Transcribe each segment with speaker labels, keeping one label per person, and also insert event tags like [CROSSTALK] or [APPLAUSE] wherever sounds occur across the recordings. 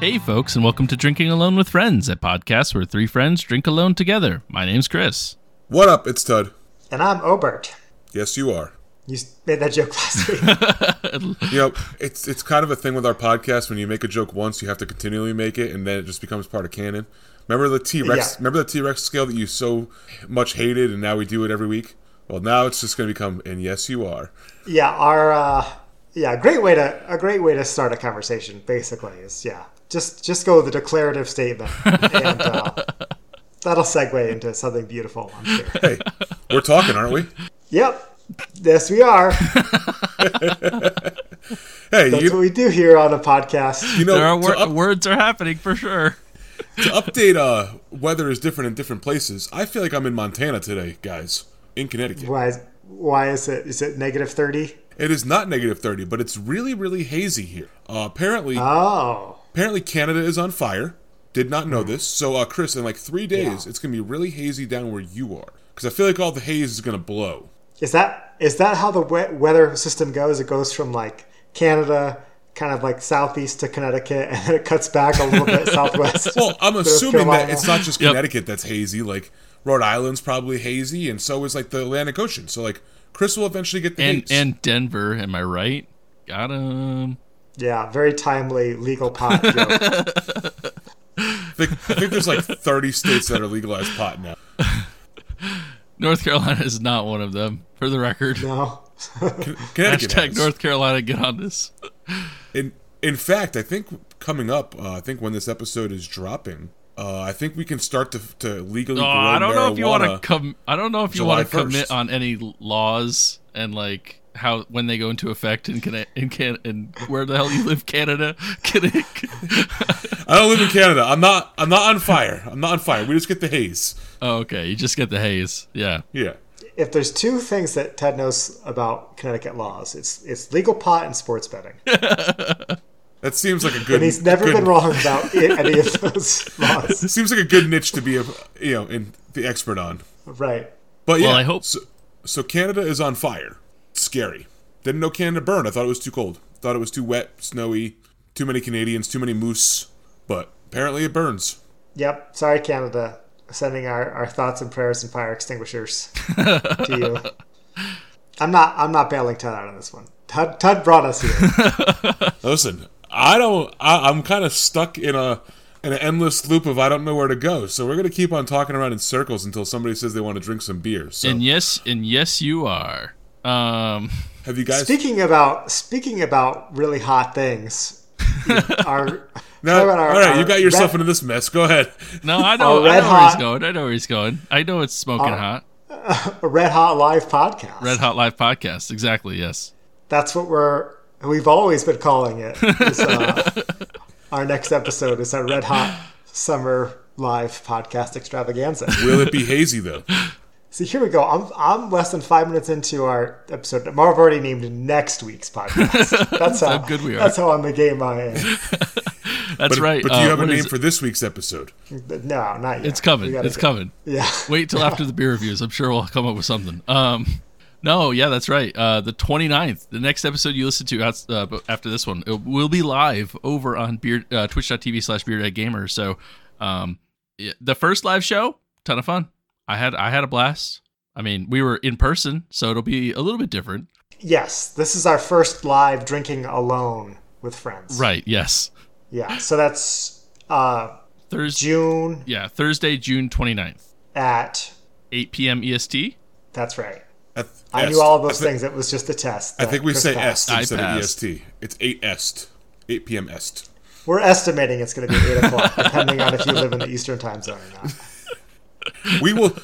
Speaker 1: Hey, folks, and welcome to Drinking Alone with Friends, a podcast where three friends drink alone together. My name's Chris.
Speaker 2: What up? It's Tud.
Speaker 3: And I'm Obert.
Speaker 2: Yes, you are.
Speaker 3: You made that joke last [LAUGHS] week. [LAUGHS]
Speaker 2: You know, it's it's kind of a thing with our podcast. When you make a joke once, you have to continually make it, and then it just becomes part of canon. Remember the T Rex?
Speaker 3: Yeah.
Speaker 2: Remember the T Rex scale that you so much hated, and now we do it every week. Well, now it's just going to become, and yes, you are.
Speaker 3: yeah, our uh, yeah, great way to a great way to start a conversation. Basically, is yeah, just just go with the declarative statement, and uh, [LAUGHS] that'll segue into something beautiful. I'm sure.
Speaker 2: Hey, we're talking, aren't we?
Speaker 3: Yep. Yes, we are. [LAUGHS]
Speaker 2: Hey,
Speaker 3: That's
Speaker 2: you,
Speaker 3: what we do here on a podcast.
Speaker 2: you know,
Speaker 1: There are wor-
Speaker 2: up-
Speaker 1: words are happening for sure.
Speaker 2: to update, uh, weather is different in different places. I feel like I'm in Montana today, guys, in Connecticut.
Speaker 3: Why? Is, why is it? Is it negative thirty?
Speaker 2: It is not negative thirty, but it's really, really hazy here. Uh, apparently,
Speaker 3: Oh,
Speaker 2: apparently Canada is on fire. Did not know this. So, uh, Chris, in like three days,
Speaker 3: Yeah.
Speaker 2: it's gonna be really hazy down where you are, because I feel like all the haze is gonna blow.
Speaker 3: is that is that how the we- weather system goes? It goes from like Canada, kind of like southeast to Connecticut, and then it cuts back a little bit [LAUGHS] southwest.
Speaker 2: Well, I'm
Speaker 3: North
Speaker 2: assuming that it's not just
Speaker 1: Yep.
Speaker 2: Connecticut that's hazy. Like Rhode Island's probably hazy, and so is like the Atlantic Ocean. So, like Chris will eventually get the
Speaker 1: And
Speaker 2: haze.
Speaker 1: and Denver, am I right? Got him.
Speaker 3: Yeah, very timely legal pot joke. [LAUGHS]
Speaker 2: I, think, I think there's like 30 states that are legalized pot now.
Speaker 1: North Carolina is not one of them, for the record.
Speaker 3: No.
Speaker 2: Connecticut
Speaker 1: Hashtag
Speaker 2: has.
Speaker 1: North Carolina, get on this.
Speaker 2: In in fact, I think coming up, uh, I think when this episode is dropping, uh, I think we can start to to legally
Speaker 1: Oh,
Speaker 2: grow
Speaker 1: I don't know if you want to
Speaker 2: marijuana.
Speaker 1: com- I don't know if you want to commit on any laws and like how when they go into effect in Can- in Can- in where the hell you live, Canada. [LAUGHS] Can-
Speaker 2: I don't live in Canada. I'm not. I'm not on fire. I'm not on fire. We just get the haze.
Speaker 1: oh, okay, you just get the haze. Yeah.
Speaker 2: Yeah.
Speaker 3: If there's two things that Ted knows about Connecticut laws, it's it's legal pot and sports betting. [LAUGHS]
Speaker 2: That seems like a good.
Speaker 3: And he's never
Speaker 2: good,
Speaker 3: been wrong about i- any of those laws.
Speaker 2: It [LAUGHS] seems like a good niche to be a you know in the expert on.
Speaker 3: Right.
Speaker 2: But yeah,
Speaker 1: Well, I hope-
Speaker 2: so. So Canada is on fire. Scary. Didn't know Canada burned. I thought it was too cold. Thought it was too wet, snowy, too many Canadians, too many moose. But apparently it burns.
Speaker 3: Yep. Sorry, Canada. Sending our, our thoughts and prayers and fire extinguishers [LAUGHS] to you. I'm not I'm not bailing Ted out on this one. Tud, Tud brought us here. [LAUGHS]
Speaker 2: Listen, I don't. I, I'm kind of stuck in a in an endless loop of I don't know where to go. So we're gonna keep on talking around in circles until somebody says they want to drink some beer. So
Speaker 1: And yes, and yes, you are. Um,
Speaker 2: have you guys?
Speaker 3: Speaking about speaking about really hot things, [LAUGHS] our
Speaker 2: No,
Speaker 3: talk about our-
Speaker 2: all right, you got yourself
Speaker 3: red-
Speaker 2: into this mess. Go ahead.
Speaker 1: no, I know, I
Speaker 3: Red
Speaker 1: know where he's going. I know where he's going. I know it's smoking hot. [LAUGHS]
Speaker 3: a Red Hot Live podcast.
Speaker 1: Red Hot Live podcast. Exactly. Yes.
Speaker 3: That's what we're we've always been calling it. is, uh, [LAUGHS] our next episode is our Red Hot Summer Live podcast extravaganza.
Speaker 2: Will it be hazy though?
Speaker 3: So here we go. I'm I'm less than five minutes into our episode. I've already named next week's podcast. [LAUGHS] That's how,
Speaker 1: good we are.
Speaker 3: That's how on the game I am. [LAUGHS]
Speaker 1: That's
Speaker 2: But,
Speaker 1: right.
Speaker 2: but do you
Speaker 1: Uh,
Speaker 2: have a name for this week's episode?
Speaker 3: No, not yet.
Speaker 1: It's coming. It's
Speaker 3: go-
Speaker 1: coming.
Speaker 3: Yeah. [LAUGHS]
Speaker 1: Wait till after the beer reviews. I'm sure we'll come up with something. Um, no, yeah, that's right. Uh, the 29th, the next episode you listen to outs- uh, after this one, it will be live over on beard, uh, twitch.tv slash BeerDadGamer. So, um, the first live show, ton of fun. I had, I had a blast. I mean, we were in person, so it'll be a little bit different.
Speaker 3: Yes, this is our first live drinking alone with friends.
Speaker 1: Right. Yes.
Speaker 3: Yeah. So that's uh,
Speaker 1: Thursday.
Speaker 3: June
Speaker 1: Yeah. Thursday, June 29th,
Speaker 3: at.
Speaker 1: 8 p.m. EST.
Speaker 3: That's right.
Speaker 2: At-
Speaker 3: I
Speaker 2: est.
Speaker 3: knew all of those
Speaker 2: I
Speaker 3: things. It was just a test.
Speaker 2: I think we
Speaker 3: Chris
Speaker 2: say
Speaker 3: passed.
Speaker 2: est instead of est. It's eight est, eight p.m. est.
Speaker 3: We're estimating it's going to be eight o'clock, depending on if you live in the Eastern Time Zone or not. [LAUGHS]
Speaker 2: we will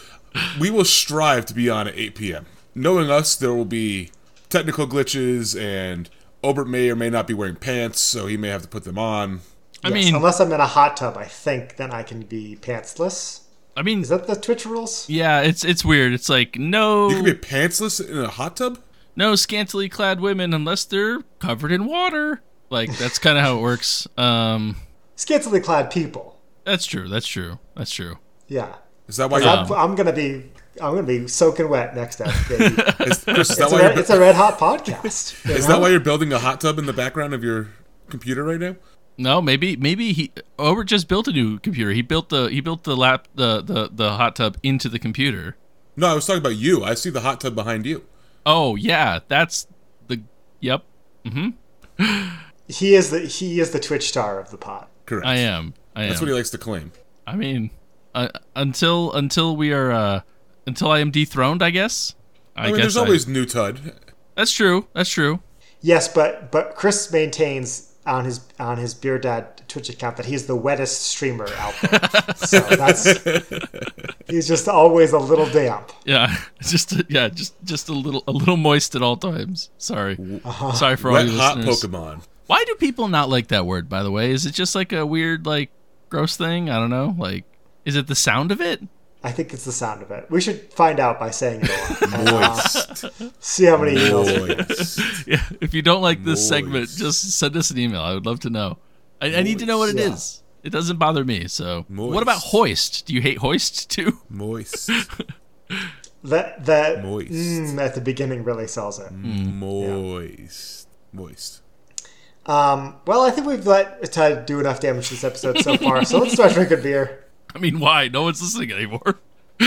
Speaker 2: we will strive to be on at 8 p.m. Knowing us, there will be technical glitches, and Obert may or may not be wearing pants, so he may have to put them on.
Speaker 1: I
Speaker 3: Yes,
Speaker 1: mean,
Speaker 3: unless I'm in a hot tub, I think then I can be pantsless.
Speaker 1: I mean,
Speaker 3: Is that the Twitch rules?
Speaker 1: yeah, it's it's weird. It's like no,
Speaker 2: You can be pantsless in a hot tub.
Speaker 1: no scantily clad women unless they're covered in water. Like that's kind of how it works. Um,
Speaker 3: Scantily clad people.
Speaker 1: that's true. That's true. That's true.
Speaker 3: Yeah.
Speaker 2: Is that why?
Speaker 3: I'm,
Speaker 2: You're,
Speaker 3: I'm gonna be I'm gonna be soaking wet next time, [LAUGHS]
Speaker 2: is, Chris, is that
Speaker 3: It's a,
Speaker 2: why
Speaker 3: red, it's a red hot podcast. you
Speaker 2: is that why you're building a hot tub in the background of your computer right now?
Speaker 1: No, maybe maybe he Obert just built a new computer. He built the he built the lap the the the hot tub into the computer.
Speaker 2: No, I was talking about you. I see the hot tub behind you.
Speaker 1: Oh yeah, that's the yep. Mm-hmm.
Speaker 3: He is the he is the Twitch star of the pot.
Speaker 2: Correct.
Speaker 1: I am. I am.
Speaker 2: That's what he likes to claim.
Speaker 1: I mean, uh, until until we are uh until I am dethroned, I guess. I,
Speaker 2: I, mean,
Speaker 1: guess
Speaker 2: there's
Speaker 1: I-
Speaker 2: always new Tud.
Speaker 1: that's true. That's true.
Speaker 3: Yes, but but Chris maintains on his on his Beer Dad Twitch account that he's the wettest streamer out there. [LAUGHS] so that's he's just always a little damp.
Speaker 1: Yeah, [LAUGHS] just yeah, just just a little a little moist at all times. Sorry, sorry for all
Speaker 2: Wet
Speaker 1: you
Speaker 2: hot
Speaker 1: listeners.
Speaker 2: Pokemon.
Speaker 1: Why do people not like that word? By the way, is it just like a weird like gross thing? I don't know. Like, is it the sound of it?
Speaker 3: I think it's the sound of it. We should find out by saying it a lot. [LAUGHS] And, uh,
Speaker 2: Moist.
Speaker 3: see how many emails.
Speaker 2: Moist.
Speaker 1: Yeah. If you don't like this segment, just send us an email. I would love to know. I, I need to know what it is.
Speaker 3: Moist.
Speaker 1: It doesn't bother me. So, what about hoist? Do you hate hoist too?
Speaker 2: Moist. [LAUGHS]
Speaker 3: That that
Speaker 2: Moist.
Speaker 3: mm, at the beginning really sells it.
Speaker 2: Moist. Moist.
Speaker 3: Um, well, I think we've let Ted do enough damage this episode so far. so let's start drinking beer.
Speaker 1: I mean, why? No one's listening anymore. [LAUGHS]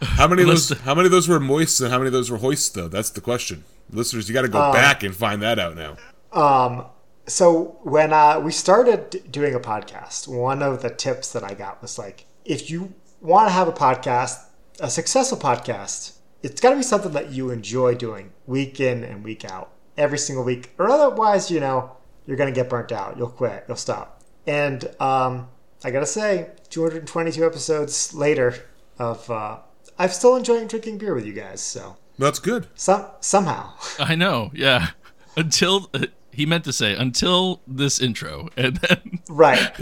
Speaker 2: How many of those? How many of those were moist and how many of those were hoist? Though that's the question. Listeners, you got to go
Speaker 3: Uh,
Speaker 2: back and find that out now.
Speaker 3: Um, so when uh, we started d- doing a podcast, one of the tips that I got was like, if you want to have a podcast, a successful podcast, it's got to be something that you enjoy doing week in and week out, every single week, or otherwise, you know, you're gonna get burnt out. You'll quit. You'll stop. And um, I gotta say, 222 episodes later of, uh, I'm still enjoying drinking beer with you guys. So
Speaker 2: That's good.
Speaker 3: some somehow. [LAUGHS]
Speaker 1: I know. Yeah. Until he meant to say until this intro, and then [LAUGHS]
Speaker 3: right.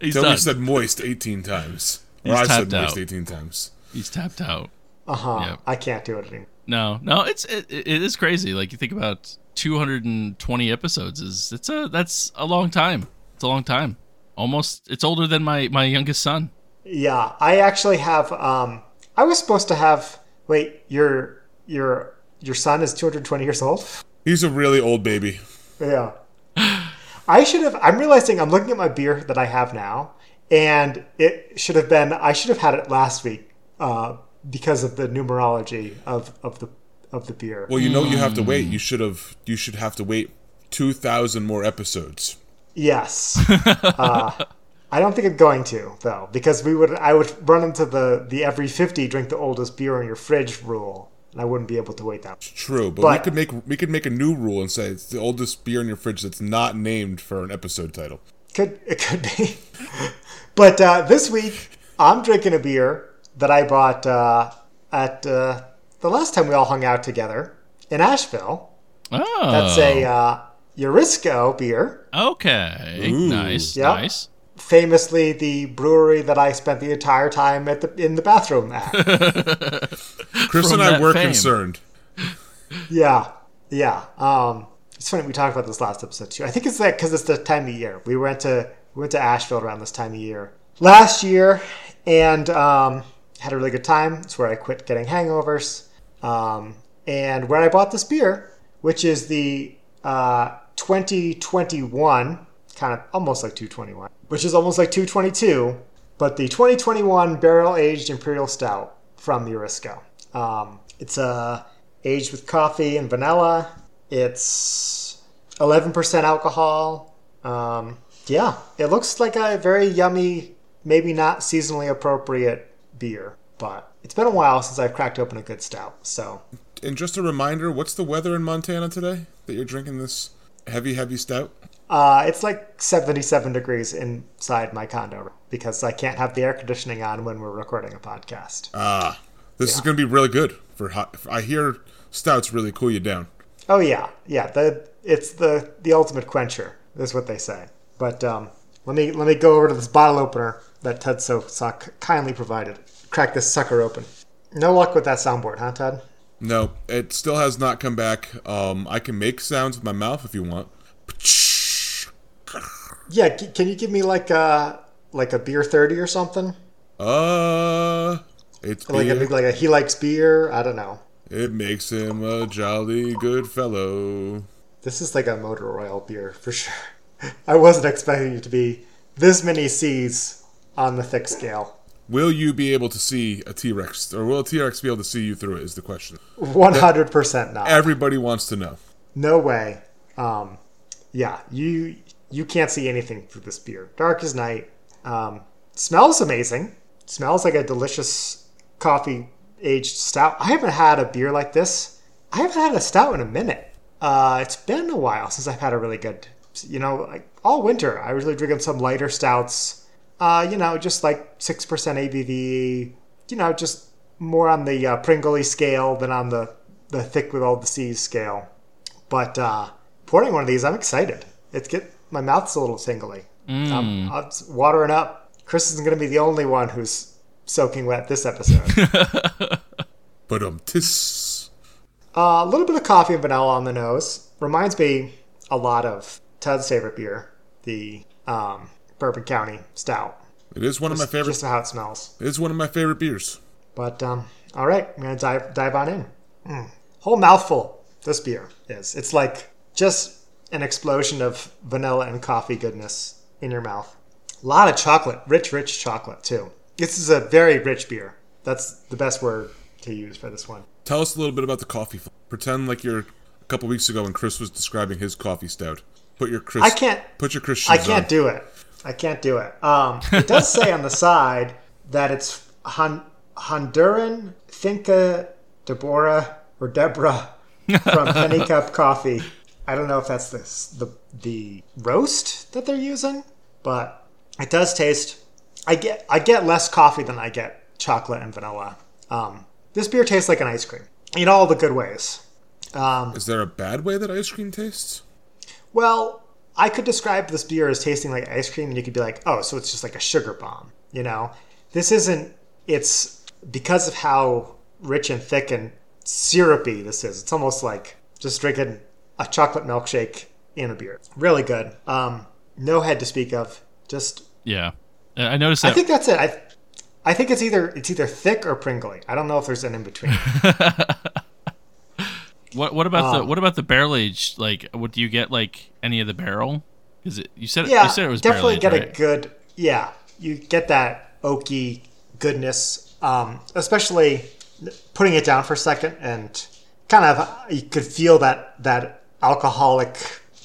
Speaker 1: he's
Speaker 2: Tell me
Speaker 1: done.
Speaker 2: you said moist 18 times. Or
Speaker 1: He's
Speaker 2: I said
Speaker 1: tapped
Speaker 2: moist
Speaker 1: out.
Speaker 2: 18 times.
Speaker 1: he's tapped out.
Speaker 3: Uh huh.
Speaker 1: Yeah.
Speaker 3: I can't do it anymore.
Speaker 1: No, no, it's it, it is crazy. Like you think about 220 episodes is it's a that's a long time. It's a long time. Almost it's older than my my youngest son.
Speaker 3: Yeah, I actually have. Um, I was supposed to have. Wait, your your your son is 220 years old.
Speaker 2: He's a really old baby.
Speaker 3: Yeah. I should have. I'm realizing I'm looking at my beer that I have now, and it should have been. I should have had it last week uh, because of the numerology of of the of the beer.
Speaker 2: Well, you know you have to wait. You should have. You should have to wait 2,000 more episodes.
Speaker 3: Yes. [LAUGHS] uh, I don't think I'm going to though, because we would. I would run into the the every 50 drink the oldest beer in your fridge rule, and I wouldn't be able to wait that.
Speaker 2: True, but, we could make we could make a new rule and say it's the oldest beer in your fridge that's not named for an episode title.
Speaker 3: Could it could be, [LAUGHS] but uh, this week I'm drinking a beer that I bought uh, at uh, the last time we all hung out together in Asheville.
Speaker 1: Oh,
Speaker 3: That's a uh, Eurisko beer,
Speaker 1: okay.
Speaker 2: Ooh.
Speaker 1: Nice,
Speaker 3: Yeah.
Speaker 1: nice.
Speaker 3: famously the brewery that I spent the entire time at the in the bathroom at. [LAUGHS]
Speaker 2: Chris
Speaker 1: From
Speaker 2: and I were
Speaker 1: fame.
Speaker 2: concerned.
Speaker 3: yeah, yeah. Um, it's funny we talked about this last episode too. I think it's that because it's the time of year we went to we went to Asheville around this time of year last year and um, had a really good time. It's where I quit getting hangovers um, and where I bought this beer, which is the uh, 2021 kind of almost like 221, which is almost like 222, but the 2021 barrel aged imperial stout from Eurisko. Um, it's uh, aged with coffee and vanilla. It's 11% alcohol. Um, yeah, it looks like a very yummy, maybe not seasonally appropriate beer, but it's been a while since I've cracked open a good stout. So
Speaker 2: And just a reminder, what's the weather in Montana today that you're drinking this heavy, heavy stout?
Speaker 3: uh, it's like 77 degrees inside my condo because I can't have the air conditioning on when we're recording a podcast.
Speaker 2: Ah, this is going to be really good for hot. I hear stouts really cool you down.
Speaker 3: Oh yeah, yeah. The it's the the ultimate quencher. Is what they say. But um, let me let me go over to this bottle opener that Ted so, so kindly provided. Crack this sucker open. No luck with that soundboard, huh, Ted?
Speaker 2: No, it still has not come back. Um, I can make sounds with my mouth if you want.
Speaker 3: Yeah. Can you give me like a like a beer thirty or something?
Speaker 2: Uh, it's
Speaker 3: Like a
Speaker 2: beer.
Speaker 3: like a he likes beer. I don't know.
Speaker 2: It makes him a jolly good fellow.
Speaker 3: This is like a motor oil beer for sure. [LAUGHS] I wasn't expecting it to be this many C's on the thick scale.
Speaker 2: Will you be able to see a T Rex, or will a T Rex be able to see you through it? Is the question.
Speaker 3: One hundred percent not.
Speaker 2: Everybody wants to know.
Speaker 3: No way. Um, yeah, you you can't see anything through this beer. Dark as night. Um, smells amazing. Smells like a delicious coffee aged stout. I haven't had a beer like this. I haven't had a stout in a minute. Uh, it's been a while since I've had a really good. You know, like all winter, I was really drinking some lighter stouts. Uh, you know, just like six percent ABV. You know, just more on the uh, Pringley scale than on the the thick with all the C's scale. But uh, pouring one of these, I'm excited. It's get my mouth's a little tingly. Um, I'm watering up. Chris isn't going to be the only one who's soaking wet this episode. [LAUGHS]
Speaker 2: But um, tis.
Speaker 3: Uh, a little bit of coffee and vanilla on the nose. Reminds me a lot of Ted's favorite beer, the um, Bourbon County Stout.
Speaker 2: It is one of my favorite.
Speaker 3: Just how it smells.
Speaker 2: It is one of my favorite beers.
Speaker 3: But um, all right, I'm gonna dive dive on in. Mm. Whole mouthful. This beer is. It's like just an explosion of vanilla and coffee goodness in your mouth. A lot of chocolate, rich, rich chocolate too. This is a very rich beer. That's the best word to use for this one.
Speaker 2: Tell us a little bit about the coffee. Pretend like you're a couple weeks ago when Chris was describing his coffee stout. Put your Chris.
Speaker 3: I can't.
Speaker 2: Put your Chris
Speaker 3: I can't
Speaker 2: on.
Speaker 3: do it. I can't do it. Um, it does say on the [LAUGHS] side that it's Hon- Honduran Finca Deborah or Deborah from [LAUGHS] Penny Cup Coffee. I don't know if that's the, the the roast that they're using, but it does taste. I get I get less coffee than I get chocolate and vanilla. Um, this beer tastes like an ice cream in all the good ways. Um,
Speaker 2: Is there a bad way that ice cream tastes?
Speaker 3: Well, I could describe this beer as tasting like ice cream, and you could be like, oh, so it's just like a sugar bomb. You know, this isn't. It's because of how rich and thick and syrupy this is. It's almost like just drinking a chocolate milkshake in a beer. Really good. Um, no head to speak of. Just
Speaker 1: Yeah, I noticed
Speaker 3: I think that's it. I I think it's either it's either thick or pringly. I don't know if there's an in between. [LAUGHS]
Speaker 1: what what about the
Speaker 3: Um,
Speaker 1: what about the barrel aged? Like, what do you get? Like any of the barrel? Is it you said?
Speaker 3: Yeah,
Speaker 1: you said it was
Speaker 3: definitely get
Speaker 1: aged,
Speaker 3: a good. Yeah, you get that oaky goodness, um, especially putting it down for a second and kind of you could feel that that alcoholic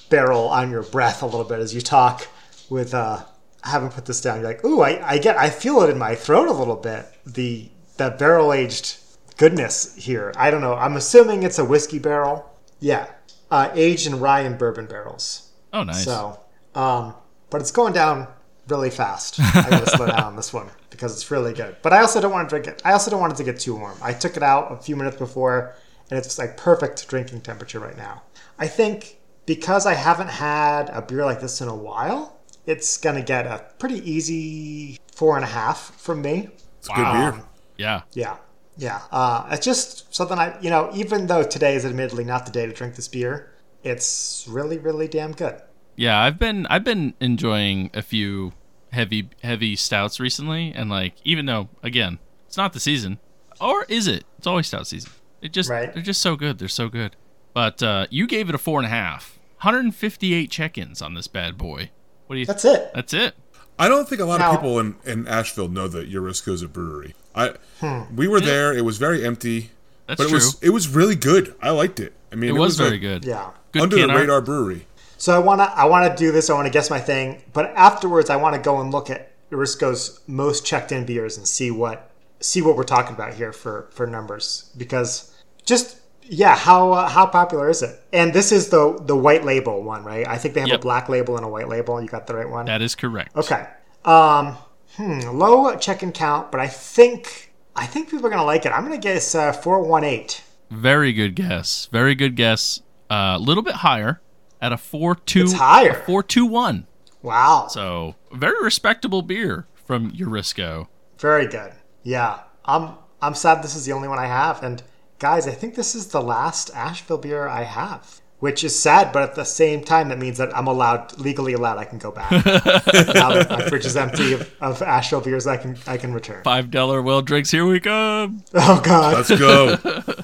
Speaker 3: barrel on your breath a little bit as you talk with uh, having put this down. You're like, ooh, I, I get, I feel it in my throat a little bit. The that barrel aged goodness here. I don't know. I'm assuming it's a whiskey barrel. Yeah, uh, aged in rye and bourbon barrels.
Speaker 1: Oh, nice.
Speaker 3: So, um, but it's going down really fast. [LAUGHS] I gotta slow down on this one because it's really good. But I also don't want to drink it. I also don't want it to get too warm. I took it out a few minutes before, and it's like perfect drinking temperature right now. I think because I haven't had a beer like this in a while, it's gonna get a pretty easy four and a half from me.
Speaker 2: It's a good beer.
Speaker 1: yeah,
Speaker 3: Yeah. Yeah. Uh, it's just something I, you know, even though today is admittedly not the day to drink this beer, it's really, really damn good.
Speaker 1: yeah. I've been I've been enjoying a few heavy heavy stouts recently, and like even though again it's not the season, or is it? It's always stout season. It just
Speaker 3: Right.
Speaker 1: they're just so good. They're so good. But uh, you gave it a four and a half. 158 check-ins on this bad boy. What do you?
Speaker 3: That's it.
Speaker 1: That's it.
Speaker 2: I don't think a lot
Speaker 3: Now-
Speaker 2: of people in, in Asheville know that Eurisko is a brewery. I
Speaker 3: Hmm.
Speaker 2: we were there. It was very empty,
Speaker 1: That's
Speaker 2: but it
Speaker 1: true.
Speaker 2: was it was really good. I liked it. I mean,
Speaker 1: it, was, very
Speaker 2: a
Speaker 1: good.
Speaker 3: Yeah.
Speaker 1: Good
Speaker 2: under the
Speaker 1: can art.
Speaker 2: radar brewery.
Speaker 3: So I wanna I wanna do this. I wanna guess my thing, but afterwards I want to go and look at Risco's most checked in beers and see what see what we're talking about here for for numbers because just yeah how uh, how popular is it? And this is the the white label one, right? I think they have
Speaker 1: Yep.
Speaker 3: a black label and a white label. You got the right one.
Speaker 1: That is correct.
Speaker 3: Okay. Um, hmm, low check-in count, but I think I think people are gonna like it. I'm gonna guess uh, four one eight.
Speaker 1: Very good guess. Very good guess. A little bit higher at a four two.
Speaker 3: It's higher.
Speaker 1: Four two one.
Speaker 3: Wow.
Speaker 1: So very respectable beer from Eurisko.
Speaker 3: Very good. Yeah. I'm I'm sad this is the only one I have. And guys, I think this is the last Asheville beer I have. Which is sad, but at the same time that means that I'm allowed legally allowed I can go back. [LAUGHS] now that my fridge is empty of, of Asheville beers I can I can return.
Speaker 1: Five dollar well drinks. Here we come.
Speaker 3: Oh god.
Speaker 2: Let's go. [LAUGHS]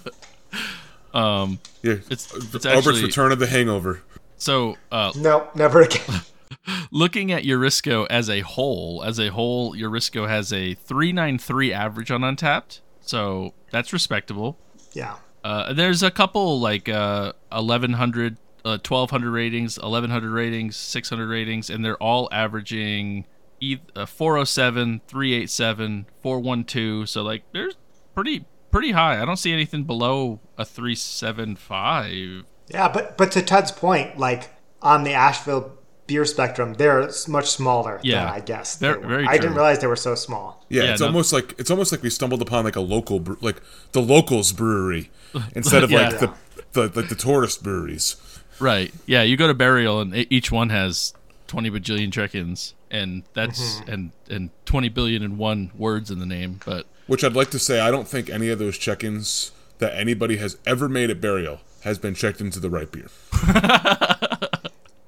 Speaker 1: Um.
Speaker 2: yeah,
Speaker 1: It's it's
Speaker 2: Albert's Return of the Hangover.
Speaker 1: so. Uh.
Speaker 3: Nope, never again. [LAUGHS]
Speaker 1: looking at Eurisko as a whole, as a whole, Eurisko has a 393 average on Untappd, so that's respectable.
Speaker 3: Yeah.
Speaker 1: Uh, there's a couple like uh, 1100, uh, 1200 ratings, 1100 ratings, 600 ratings, and they're all averaging e- uh, 407, 387, 412. So like, there's pretty pretty high. I don't see anything below a 375.
Speaker 3: Yeah, but but to Tud's point, like on the Asheville beer spectrum, they're much smaller
Speaker 1: Yeah.
Speaker 3: than I guess.
Speaker 1: Ver-
Speaker 3: they were.
Speaker 1: very
Speaker 3: I didn't realize they were so small.
Speaker 2: Yeah,
Speaker 1: Yeah,
Speaker 2: it's
Speaker 1: no-
Speaker 2: almost like it's almost like we stumbled upon like a local, bre- like the locals brewery, [LAUGHS] instead of like the, the like the tourist breweries.
Speaker 1: Right. Yeah, you go to Burial and e- each one has 20 bajillion check-ins and that's mm-hmm. and and 20 billion and one words in the name, but
Speaker 2: Which I'd like to say, I don't think any of those check-ins that anybody has ever made at burial has been checked into the right beer. [LAUGHS]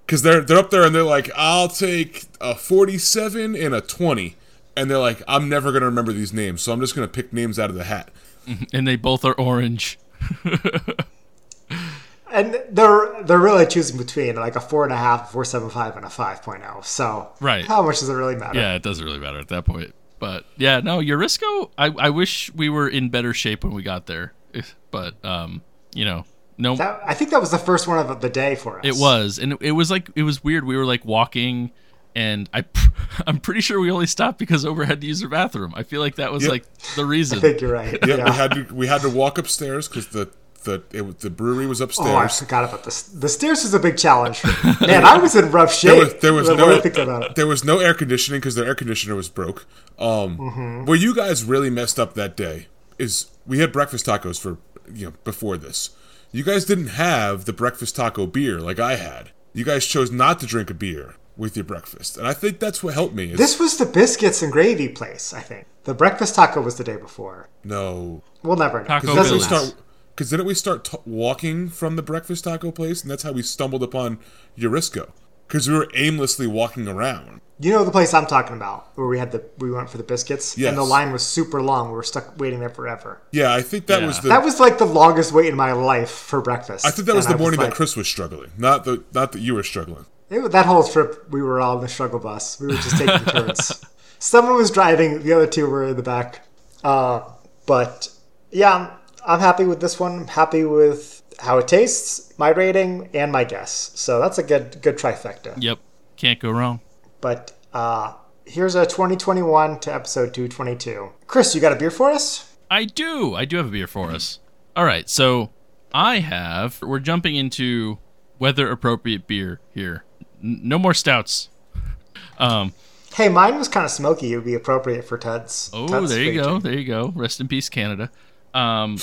Speaker 2: Because they're they're up there and they're like, I'll take a forty-seven and a twenty, and they're like, I'm never gonna remember these names, so I'm just gonna pick names out of the hat. [LAUGHS]
Speaker 1: and they both are orange. [LAUGHS]
Speaker 3: And they're they're really choosing between like a four and a half, four seven five, and a five oh. So
Speaker 1: Right.
Speaker 3: how much does it really matter?
Speaker 1: Yeah, it doesn't really matter at that point. But yeah, no, Eurisko, I, I wish we were in better shape when we got there. [LAUGHS] But um, you know, no
Speaker 3: That, I think that was the first one of the day for us.
Speaker 1: it was. And it, it was like it was weird. We were like walking and I pr- [LAUGHS] I'm pretty sure we only stopped because Over had to use her bathroom. I feel like that was
Speaker 2: Yep.
Speaker 1: like the reason.
Speaker 3: I think you're right.
Speaker 2: Yeah,
Speaker 3: Yeah.
Speaker 2: we had to we had to walk upstairs because the the it, the brewery was upstairs.
Speaker 3: Oh, I
Speaker 2: upstairs.
Speaker 3: forgot about this. The stairs was a big challenge. Man, I was in rough shape.
Speaker 2: there was there was
Speaker 3: when I
Speaker 2: no
Speaker 3: think about it.
Speaker 2: there was no air conditioning because the air conditioner was broke. Um,
Speaker 3: Mm-hmm.
Speaker 2: where you guys really messed up that day is we had breakfast tacos for you know before this. You guys didn't have the breakfast taco beer like I had. You guys chose not to drink a beer with your breakfast, and I think that's what helped me. Is,
Speaker 3: This was the biscuits and gravy place. I think the breakfast taco was the day before.
Speaker 2: no,
Speaker 3: We'll never know.
Speaker 1: Taco
Speaker 2: because
Speaker 3: doesn't
Speaker 2: we start because didn't we start t- walking from the breakfast taco place, and that's how we stumbled upon Eurisko because we were aimlessly walking around.
Speaker 3: You know the place I'm talking about, where we had the we went for the biscuits,
Speaker 2: Yes.
Speaker 3: and the line was super long. We were stuck waiting there forever.
Speaker 2: Yeah, I think that
Speaker 1: Yeah.
Speaker 2: was the.
Speaker 3: That was like the longest wait in my life for breakfast.
Speaker 2: I think that was
Speaker 3: And
Speaker 2: the
Speaker 3: I
Speaker 2: morning
Speaker 3: like-
Speaker 2: that Chris was struggling, not the not that you were struggling.
Speaker 3: It, that whole trip, we were all in the struggle bus. We were just taking [LAUGHS] turns. Someone was driving, the other two were in the back. Uh, but yeah, I'm, I'm happy with this one. I'm happy with how it tastes, my rating, and my guess. So that's a good good trifecta.
Speaker 1: Yep. Can't go wrong.
Speaker 3: But uh, here's a 2021 to episode 222. Chris, you got a beer for us?
Speaker 1: I do. I do have a beer for us. All right. So I have. We're jumping into weather appropriate beer here. N- no more stouts. Um.
Speaker 3: Hey, mine was kind of smoky. It would be appropriate for Tud's.
Speaker 1: Oh,
Speaker 3: Tud's
Speaker 1: there you go. There you go. Rest in peace, Canada. Um.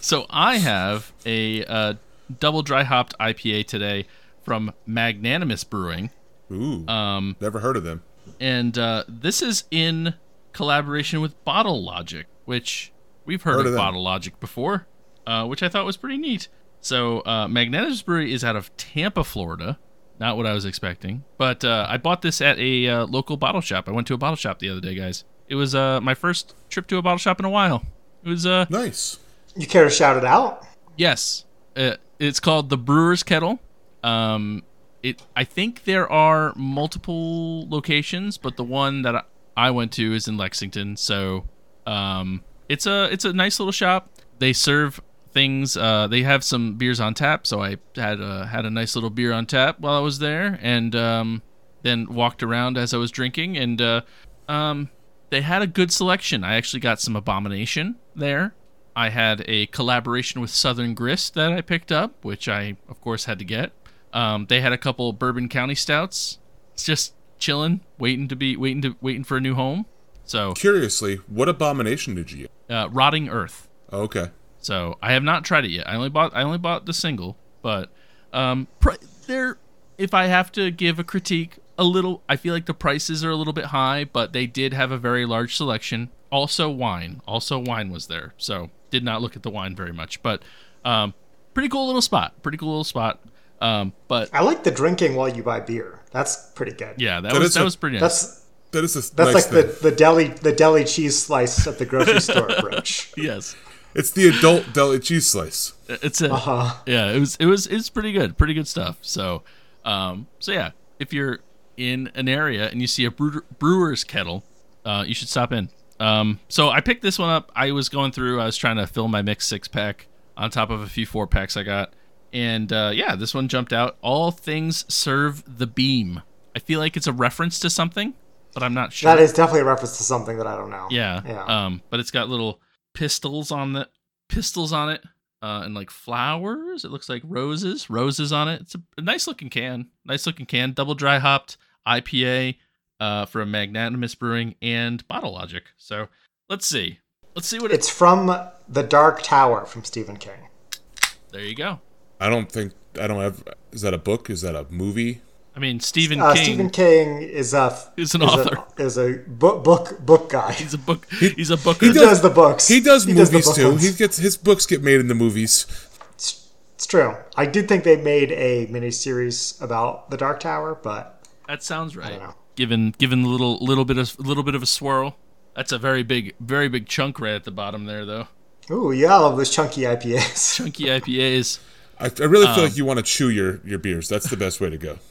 Speaker 1: So I have a uh, double dry hopped IPA today from Magnanimous Brewing.
Speaker 2: Ooh,
Speaker 1: Um.
Speaker 2: never heard of them.
Speaker 1: and uh, this is in collaboration with Bottle Logic, which we've heard,
Speaker 2: Heard
Speaker 1: of,
Speaker 2: of.
Speaker 1: Bottle Logic before, uh, which I thought was pretty neat. So, uh, Magnanimous Brewery is out of Tampa, Florida. Not what I was expecting, but uh, I bought this at a uh, local bottle shop. I went to a bottle shop the other day, guys. It was uh, my first trip to a bottle shop in a while. It was uh,
Speaker 2: Nice.
Speaker 3: You care to shout it out?
Speaker 1: Yes, uh, it's called the Brewer's Kettle. Um, it I think there are multiple locations, but the one that I- went to is in Lexington. So, um, it's a it's a nice little shop. They serve things. Uh, they have some beers on tap. So I had a, had a nice little beer on tap while I was there, and um, then walked around as I was drinking, and uh, um, they had a good selection. I actually got some Abomination there. I had a collaboration with Southern Grist that I picked up, which I of course had to get. Um, they had a couple Bourbon County stouts. It's just chilling, waiting to be waiting to waiting for a new home. So,
Speaker 2: Curiously, what abomination did you? Get?
Speaker 1: uh, Rotting Earth.
Speaker 2: Oh, okay.
Speaker 1: So I have not tried it yet. I only bought I only bought the single, but um, pr- there. If I have to give a critique, a little, I feel like the prices are a little bit high, but they did have a very large selection. Also wine, also wine was there, so did not look at the wine very much, but um, pretty cool little spot. Pretty cool little spot. Um, but
Speaker 3: I like the drinking while you buy beer. That's pretty good.
Speaker 1: yeah, that
Speaker 2: That
Speaker 1: was that
Speaker 2: a-
Speaker 1: was pretty nice.
Speaker 3: That's
Speaker 2: That is a
Speaker 3: that's
Speaker 2: nice
Speaker 3: like
Speaker 2: thing.
Speaker 3: the, the deli the deli cheese slice at the grocery [LAUGHS] store approach.
Speaker 1: yes.
Speaker 2: It's the adult deli cheese slice.
Speaker 1: It's a
Speaker 3: Uh-huh.
Speaker 1: yeah. It was it was it's pretty good, pretty good stuff. So, um, so yeah, if you're in an area and you see a brewer, brewer's kettle, uh, you should stop in. Um, so I picked this one up. I was going through. I was trying to fill my mixed six pack on top of a few four packs I got, and uh, yeah, this one jumped out. All things serve the beam. I feel like it's a reference to something, but I'm not sure.
Speaker 3: That is definitely a reference to something that I don't know.
Speaker 1: Yeah.
Speaker 3: Yeah.
Speaker 1: Um, but it's got little pistols on the pistols on it, uh, and like flowers. It looks like roses, roses on it. It's a, a nice looking can. Nice looking can. Double dry hopped IPA uh, from Magnanimous Brewing and Bottle Logic. So let's see. Let's see what it's.
Speaker 3: It's from The Dark Tower from Stephen King.
Speaker 1: There you go.
Speaker 2: I don't think I don't have. Is that a book? Is that a movie?
Speaker 1: I mean, Stephen
Speaker 3: Uh,
Speaker 1: King
Speaker 3: Stephen King is a
Speaker 1: is an
Speaker 3: is
Speaker 1: author.
Speaker 3: A, is a book book book guy.
Speaker 1: he's a book. He's a booker.
Speaker 3: He does the books.
Speaker 2: He does
Speaker 3: the
Speaker 2: movies
Speaker 3: book
Speaker 2: too.
Speaker 3: ones.
Speaker 2: He gets his books get made in the movies.
Speaker 3: It's, it's true. I did think they made a miniseries about the Dark Tower, but
Speaker 1: That sounds right.
Speaker 3: don't know.
Speaker 1: Given given a little little bit of little bit of a swirl. That's a very big very big chunk right at the bottom there though.
Speaker 3: ooh, yeah, I love those chunky IPAs.
Speaker 1: Chunky IPAs. [LAUGHS]
Speaker 2: I, I really
Speaker 1: Um,
Speaker 2: feel like you want to chew your, your beers. That's the best way to go. [LAUGHS]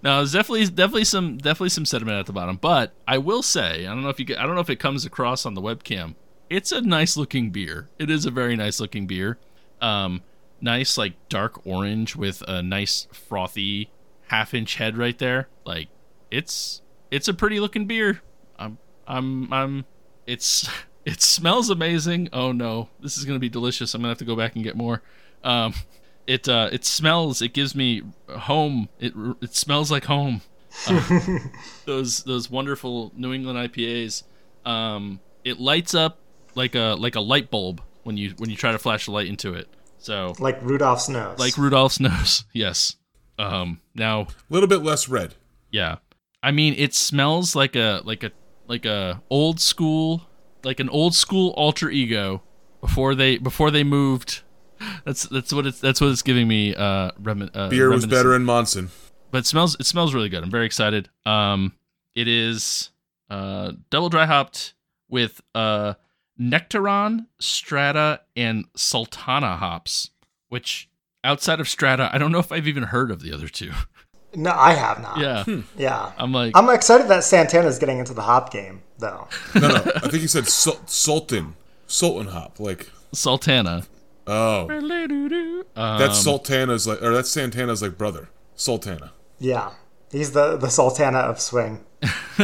Speaker 1: No, there's definitely definitely some definitely some sediment at the bottom. But I will say, I don't know if you get, I don't know if it comes across on the webcam. It's a nice looking beer. It is a very nice looking beer. Um, nice like dark orange with a nice frothy half inch head right there. Like it's it's a pretty looking beer. I'm I'm I'm it's [LAUGHS] it smells amazing. Oh no, this is gonna be delicious. I'm gonna have to go back and get more. Um, it uh, it smells. It gives me home. It it smells like home. [LAUGHS] Uh, those those wonderful New England IPAs. Um, it lights up like a like a light bulb when you when you try to flash a light into it. So
Speaker 3: like Rudolph's nose.
Speaker 1: like Rudolph's nose. [LAUGHS] Yes. Um, now
Speaker 2: A little bit less red.
Speaker 1: yeah. I mean, it smells like a like a like a old school like an old school alter ego before they before they moved. That's that's what it's that's what it's giving me. Uh, remi- uh
Speaker 2: Beer was better in Monson.
Speaker 1: but it smells it smells really good. I'm very excited. Um, it is uh double dry hopped with uh Nectaron, Strata, and Sultana hops. Which outside of Strata, I don't know if I've even heard of the other two.
Speaker 3: no, I have not.
Speaker 1: yeah,
Speaker 3: yeah.
Speaker 1: I'm like
Speaker 3: I'm excited that Santana's getting into the hop game, though.
Speaker 2: No, no. [LAUGHS] I think you said Sul- Sultan. Sultan hop. Like,
Speaker 1: Sultana.
Speaker 2: Oh.
Speaker 1: Um,
Speaker 2: That's Sultana's like, or that's Santana's like brother. Sultana.
Speaker 3: Yeah, he's the the Sultana of swing. [LAUGHS]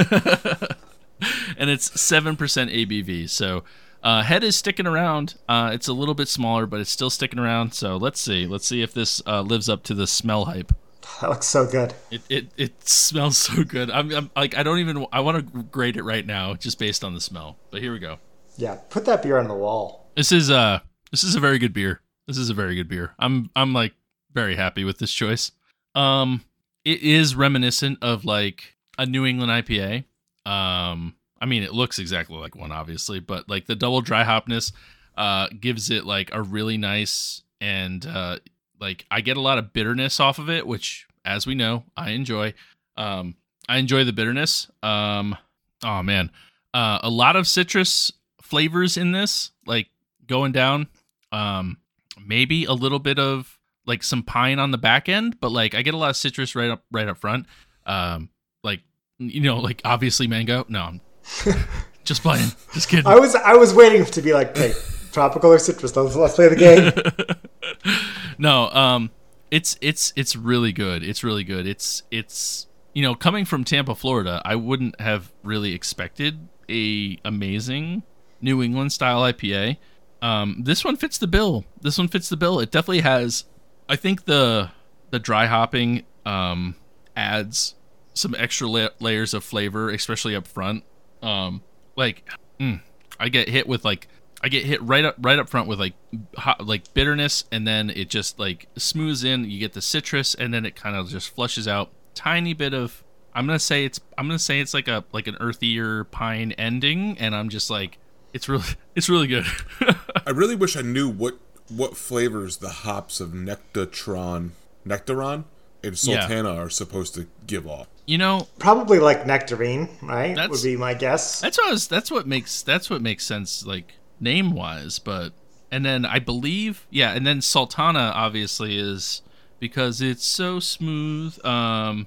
Speaker 1: and it's seven percent ABV. So uh, head is sticking around. Uh, it's a little bit smaller, but it's still sticking around. So let's see. Let's see if this uh, lives up to the smell hype.
Speaker 3: That looks so good.
Speaker 1: It it, it smells so good. I'm, I'm like I don't even I want to grade it right now just based on the smell. But here we go.
Speaker 3: Yeah, put that beer on the wall.
Speaker 1: This is uh this is a very good beer. This is a very good beer. I'm I'm like very happy with this choice. Um it is reminiscent of like a New England IPA. Um I mean it looks exactly like one obviously, but like the double dry hopness uh gives it like a really nice and uh like I get a lot of bitterness off of it, which as we know, I enjoy. Um I enjoy the bitterness. Um oh man. Uh a lot of citrus flavors in this, like going down. Um, maybe a little bit of like some pine on the back end, but like I get a lot of citrus right up right up front. Um, like you know, like obviously mango. No, I'm [LAUGHS] just playing. Just kidding.
Speaker 3: I was I was waiting to be like, hey, tropical or citrus? Let's, let's play the game. [LAUGHS]
Speaker 1: no, um, it's it's it's really good. It's really good. It's it's you know coming from Tampa, Florida, I wouldn't have really expected a amazing New England style IPA. Um, this one fits the bill. This one fits the bill. It definitely has. I think the the dry hopping um, adds some extra la- layers of flavor, especially up front. Um, like mm, I get hit with like I get hit right up right up front with like hot, like bitterness, and then it just like smooths in. You get the citrus, and then it kind of just flushes out. Tiny bit of I'm gonna say it's I'm gonna say it's like a like an earthier pine ending, and I'm just like it's really [LAUGHS] it's really good. [LAUGHS]
Speaker 2: I really wish I knew what what flavors the hops of Nectatron, Nectaron, and
Speaker 1: Yeah.
Speaker 2: Sultana are supposed to give off.
Speaker 1: you know,
Speaker 3: Probably like nectarine, right?
Speaker 1: That's-
Speaker 3: Would be my guess.
Speaker 1: That's what I was, that's what makes that's what makes sense like name wise, but and then I believe yeah, and then Sultana obviously is because it's so smooth. Um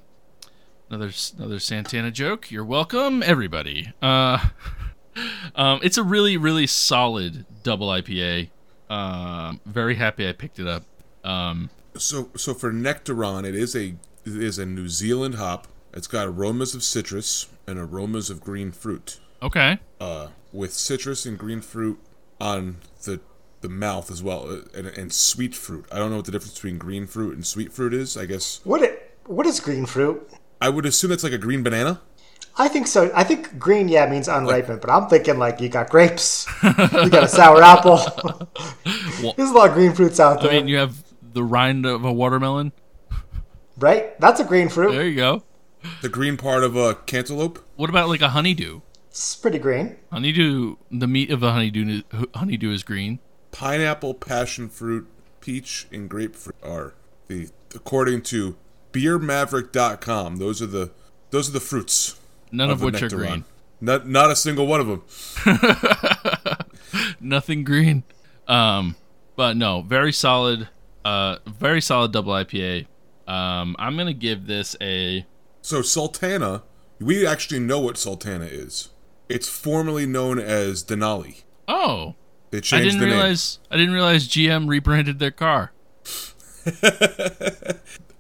Speaker 1: Another another Santana joke. You're welcome, everybody. Uh, [LAUGHS] um, it's a really really solid double IPA. Um, very happy I picked it up. Um,
Speaker 2: So so for Nectaron, it is a it is a New Zealand hop. It's got aromas of citrus and aromas of green fruit.
Speaker 1: okay.
Speaker 2: Uh, with citrus and green fruit on the the mouth as well, uh, and, and sweet fruit. I don't know what the difference between green fruit and sweet fruit is. I guess
Speaker 3: What it, what is green fruit?
Speaker 2: I would assume it's like a green banana.
Speaker 3: I think so. I think green, yeah, means unripened, but I'm thinking like you got grapes, you got a sour apple. [LAUGHS] There's a lot of green fruits out
Speaker 1: I
Speaker 3: there,
Speaker 1: mean, you have the rind of a watermelon.
Speaker 3: right? That's a green fruit.
Speaker 1: There you go.
Speaker 2: The green part of a cantaloupe.
Speaker 1: What about like a honeydew?
Speaker 3: It's pretty green.
Speaker 1: Honeydew, the meat of a honeydew, honeydew is green.
Speaker 2: Pineapple, passion fruit, peach, and grapefruit are the according to beermaverick.com. Those are the those are the fruits.
Speaker 1: None of,
Speaker 2: the
Speaker 1: which are green.
Speaker 2: Not not a single one of them. [LAUGHS]
Speaker 1: Nothing green. Um, but no, very solid. Uh, very solid double IPA. Um, I'm gonna give this a.
Speaker 2: So Sultana, we actually know what Sultana is. It's formerly known as Denali.
Speaker 1: Oh,
Speaker 2: They
Speaker 1: I
Speaker 2: changed
Speaker 1: didn't
Speaker 2: the name.
Speaker 1: realize. I didn't realize GM rebranded their car. [LAUGHS]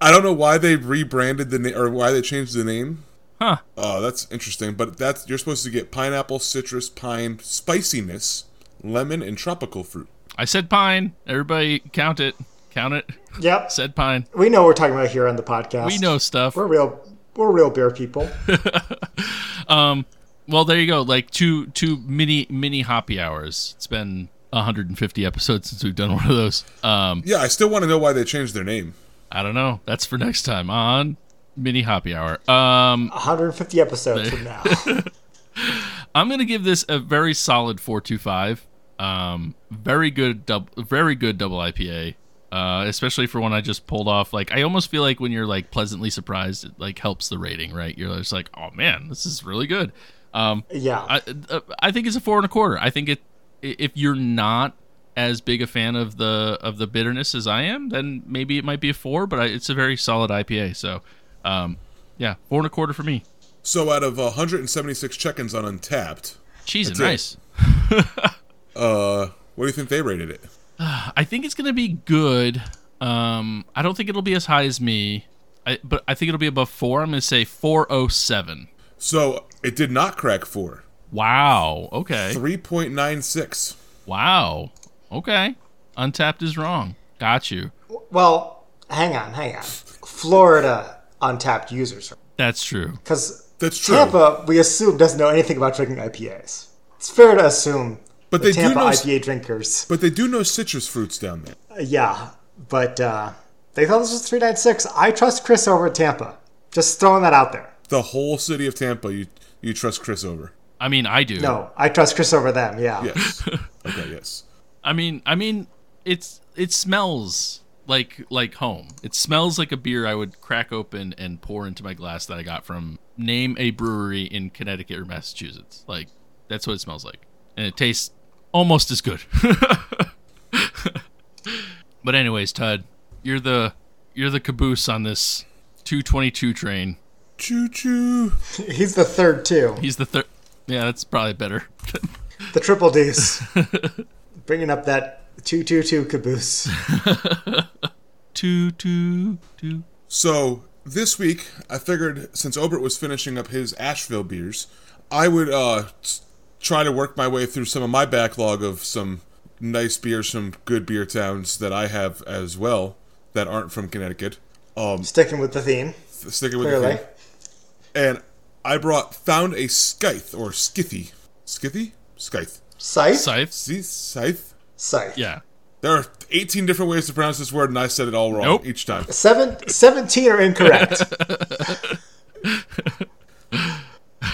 Speaker 2: I don't know why they rebranded the name or why they changed the name.
Speaker 1: Huh.
Speaker 2: Oh, that's interesting. But that's you're supposed to get pineapple, citrus, pine, spiciness, lemon, and tropical fruit.
Speaker 1: I said pine. Everybody count it. Count it.
Speaker 3: Yep. [LAUGHS]
Speaker 1: Said pine.
Speaker 3: We know what we're talking about here on the podcast.
Speaker 1: We know stuff.
Speaker 3: We're real. We're real beer people. [LAUGHS]
Speaker 1: um Well, there you go. Like two two mini mini hoppy hours. It's been 150 episodes since we've done one of those. Um,
Speaker 2: Yeah, I still want to know why they changed their name.
Speaker 1: I don't know. That's for next time on mini hoppy hour. Um,
Speaker 3: 150 episodes from now. [LAUGHS]
Speaker 1: I'm gonna give this a very solid 425. Um, very good double, very good double IPA. Uh, especially for one I just pulled off. Like I almost feel like when you're like pleasantly surprised, it like helps the rating, right? You're just like, oh man, this is really good. Um,
Speaker 3: Yeah.
Speaker 1: I uh, I think it's a four and a quarter. I think it if you're not as big a fan of the of the bitterness as I am, then maybe it might be a four. But I, it's a very solid IPA. So, um, yeah, four and a quarter for me.
Speaker 2: So out of 176 check-ins on Untappd,
Speaker 1: Cheese and
Speaker 2: That's
Speaker 1: nice. [LAUGHS]
Speaker 2: uh, what do you think they rated it? [SIGHS]
Speaker 1: I think it's gonna be good. Um, I don't think it'll be as high as me, I, but I think it'll be above four. I'm gonna say four oh seven.
Speaker 2: So it did not crack four.
Speaker 1: Wow. Okay.
Speaker 2: 3.96.
Speaker 1: Wow. Okay. Untappd is wrong. Got you.
Speaker 3: well, hang on, hang on. Florida Untappd users.
Speaker 1: That's true.
Speaker 3: Because
Speaker 2: That's true.
Speaker 3: Tampa, we assume, doesn't know anything about drinking IPAs. It's fair to assume
Speaker 2: But
Speaker 3: the
Speaker 2: they do
Speaker 3: Tampa
Speaker 2: know-
Speaker 3: IPA drinkers.
Speaker 2: But they do know citrus fruits down there.
Speaker 3: Uh, yeah, but uh, they thought this was 396. I trust Chris over at Tampa. Just throwing that out there.
Speaker 2: The whole city of Tampa, you you trust Chris over.
Speaker 1: I mean, I do.
Speaker 3: No, I trust Chris over them. Yeah.
Speaker 2: Yes. [LAUGHS] okay. Yes.
Speaker 1: I mean, I mean, it's it smells like like home. It smells like a beer I would crack open and pour into my glass that I got from name a brewery in Connecticut or Massachusetts. Like that's what it smells like, and it tastes almost as good. [LAUGHS] but anyways, Todd, you're the you're the caboose on this 222 train.
Speaker 2: Choo choo.
Speaker 3: He's the third, too.
Speaker 1: He's the third. Yeah, that's probably better.
Speaker 3: The triple D's. [LAUGHS] Bringing up that 222 caboose. [LAUGHS]
Speaker 1: two two two.
Speaker 2: So this week, I figured since Obert was finishing up his Asheville beers, I would uh s- try to work my way through some of my backlog of some nice beers from good beer towns that I have as well that aren't from Connecticut. Um,
Speaker 3: Sticking with the theme,
Speaker 2: sticking with
Speaker 3: clearly.
Speaker 2: the theme. And I brought found a scythe or skithy, skithy, scythe,
Speaker 3: Scythe?
Speaker 1: Scythe.
Speaker 2: see scythe.
Speaker 3: Scythe.
Speaker 1: Yeah.
Speaker 2: There are 18 different ways to pronounce this word, and I said it all wrong
Speaker 1: Nope.
Speaker 2: each time.
Speaker 3: Seven, 17 are incorrect. [LAUGHS]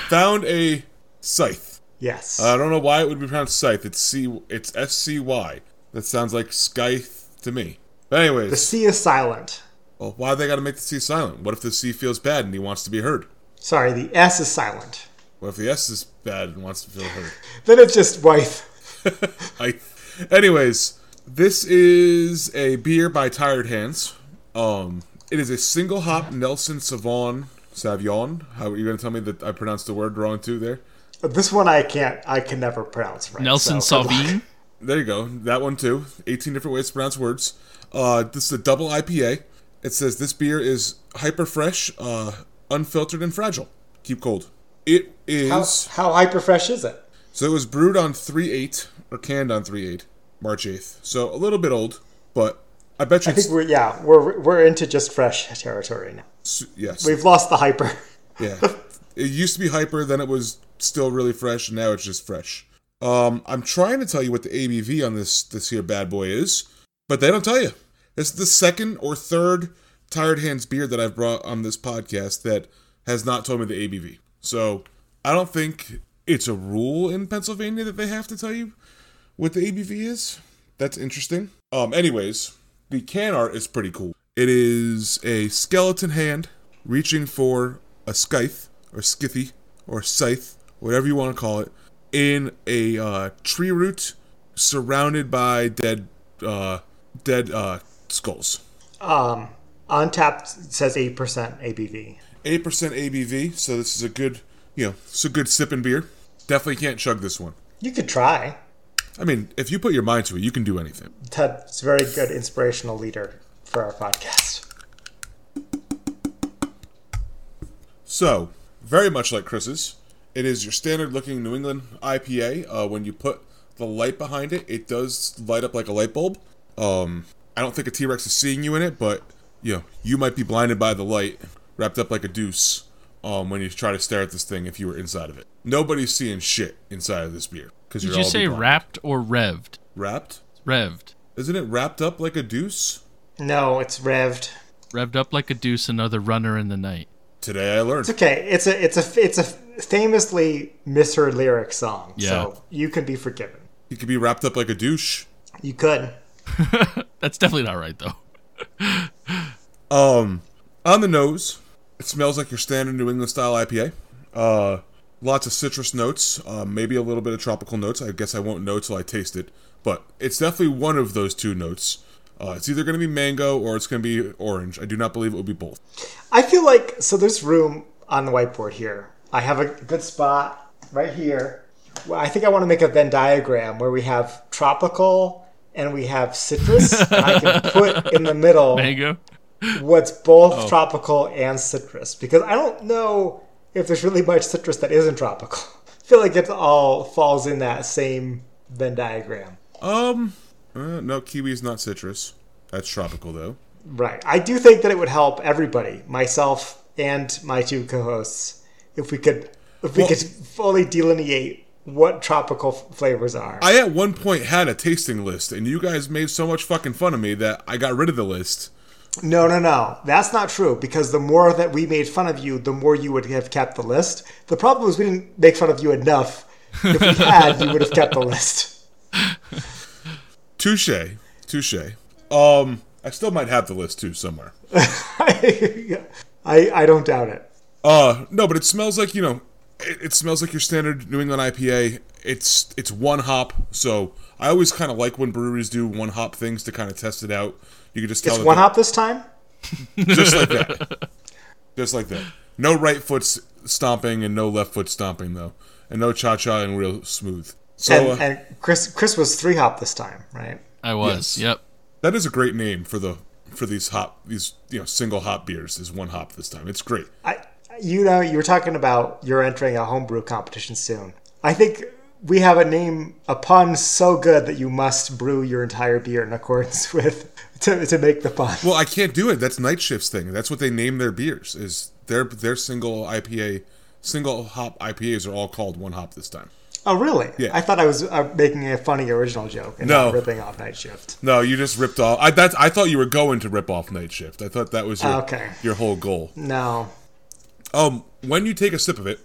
Speaker 2: Found a scythe.
Speaker 3: yes.
Speaker 2: Uh, I don't know why it would be pronounced scythe. It's C. It's S C Y. That sounds like scythe to me. But
Speaker 3: the
Speaker 2: anyways,
Speaker 3: C is silent.
Speaker 2: well, why they got to make the C silent? What if the C feels bad and he wants to be heard?
Speaker 3: Sorry, the S is silent.
Speaker 2: What if the S is bad and wants to feel heard? [LAUGHS]
Speaker 3: Then it's just wife. [LAUGHS]
Speaker 2: I, anyways, this is a beer by Tired Hands. Um, it is a single hop Nelson Savon Savion. How are you going to tell me that I pronounced the word wrong too? There.
Speaker 3: This one I can't. I can never pronounce right.
Speaker 1: Nelson
Speaker 3: so good [LAUGHS]
Speaker 2: There you go. That one too. 18 different ways to pronounce words. Uh, this is a double IPA. It says this beer is hyper fresh, uh, unfiltered, and fragile. Keep cold. It is.
Speaker 3: How, how hyper fresh is it?
Speaker 2: So it was brewed on 3 8, or canned on 3 8, March 8th. So a little bit old, but I bet you
Speaker 3: I think we're yeah we're we're into just fresh territory now.
Speaker 2: s- yes.
Speaker 3: We've lost the hyper.
Speaker 2: Yeah. it used to be hyper, then it was still really fresh, and now it's just fresh. Um, I'm trying to tell you what the ABV on this this here bad boy is, but they don't tell you. It's the second or third Tired Hands beer that I've brought on this podcast that has not told me the ABV. So I don't think it's a rule in Pennsylvania that they have to tell you what the ABV is. That's interesting. Um, anyways, the can art is pretty cool. It is a skeleton hand reaching for a scythe or skithy or scythe, whatever you want to call it, in a uh, tree root surrounded by dead, uh, dead uh, skulls.
Speaker 3: Um, Untappd says eight percent ABV.
Speaker 2: Eight percent ABV, so this is a good, you know, it's a good sipping beer. Definitely can't chug this one.
Speaker 3: You could try.
Speaker 2: I mean, if you put your mind to it, you can do anything.
Speaker 3: Ted's a very good inspirational leader for our podcast.
Speaker 2: So, very much like Chris's, it is your standard looking New England IPA. Uh, when you put the light behind it, it does light up like a light bulb. Um, I don't think a T Rex is seeing you in it, but you know, you might be blinded by the light, wrapped up like a deuce. Um, when you try to stare at this thing, if you were inside of it, nobody's seeing shit inside of this beer because
Speaker 1: Did you say wrapped or revved?
Speaker 2: wrapped?
Speaker 1: Revved.
Speaker 2: Isn't it wrapped up like a deuce?
Speaker 3: No, it's revved.
Speaker 1: Revved up like a deuce, another runner in the night.
Speaker 2: Today I learned.
Speaker 3: It's okay. It's a it's a it's a famously misheard lyric song.
Speaker 1: Yeah.
Speaker 3: So you can be forgiven.
Speaker 2: You could be wrapped up like a douche.
Speaker 3: You could. [LAUGHS]
Speaker 1: That's definitely not right, though.
Speaker 2: Um, on the nose, it smells like your standard New England style IPA. Uh, lots of citrus notes, uh, maybe a little bit of tropical notes. I guess I won't know till I taste it, but it's definitely one of those two notes. Uh, it's either going to be mango or it's going to be orange. I do not believe it will be both.
Speaker 3: I feel like so. There's room on the whiteboard here. I have a good spot right here. Well, I think I want to make a Venn diagram where we have tropical and we have citrus. and I can [LAUGHS] put in the middle
Speaker 1: Mango.
Speaker 3: What's both tropical and citrus because I don't know if there's really much citrus that isn't tropical. [LAUGHS] I feel like it all falls in that same Venn diagram.
Speaker 2: Um, uh, no, kiwi is not citrus. That's tropical though.
Speaker 3: Right. I do think that it would help everybody, myself and my two co-hosts, if we could if we
Speaker 2: Well-
Speaker 3: could fully delineate what tropical f- flavors are.
Speaker 2: I at one point had a tasting list, and you guys made so much fucking fun of me that I got rid of the list.
Speaker 3: No, no, no. That's not true because the more that we made fun of you, the more you would have kept the list. The problem is we didn't make fun of you enough. If we [LAUGHS] had, you would have kept the list.
Speaker 2: Touche, touche. Um, I still might have the list too somewhere. [LAUGHS]
Speaker 3: I I don't doubt it.
Speaker 2: Uh, no, but it smells like you know, it, it smells like your standard New England IPA. It's it's one hop, so I always kind of like when breweries do one hop things to kind of test it out. You can just tell
Speaker 3: It's one hop this time. [LAUGHS]
Speaker 2: just like that, [LAUGHS] just like that. No right foot stomping and no left foot stomping though, and no cha cha and real smooth. So
Speaker 3: And,
Speaker 2: uh,
Speaker 3: and Chris Chris was three hop this time, right?
Speaker 1: I was.
Speaker 2: Yes.
Speaker 1: Yep.
Speaker 2: that is a great name for the for these hop these you know single hop beers. Is one hop this time? It's great.
Speaker 3: I, you know, you were talking about you're entering a homebrew competition soon. I think we have a name, a pun so good that you must brew your entire beer in accordance [LAUGHS] with to, to make the pun.
Speaker 2: Well, I can't do it. That's Night Shift's thing. That's what they name their beers. Is their their single IPA, single hop IPAs are all called one hop this time.
Speaker 3: Oh, really?
Speaker 2: Yeah.
Speaker 3: I thought I was uh, making a funny original joke and
Speaker 2: No.
Speaker 3: not ripping off Night Shift.
Speaker 2: No, you just ripped off. I that I thought you were going to rip off Night Shift. I thought that was your
Speaker 3: Okay.
Speaker 2: your whole goal.
Speaker 3: No.
Speaker 2: Um, when you take a sip of it,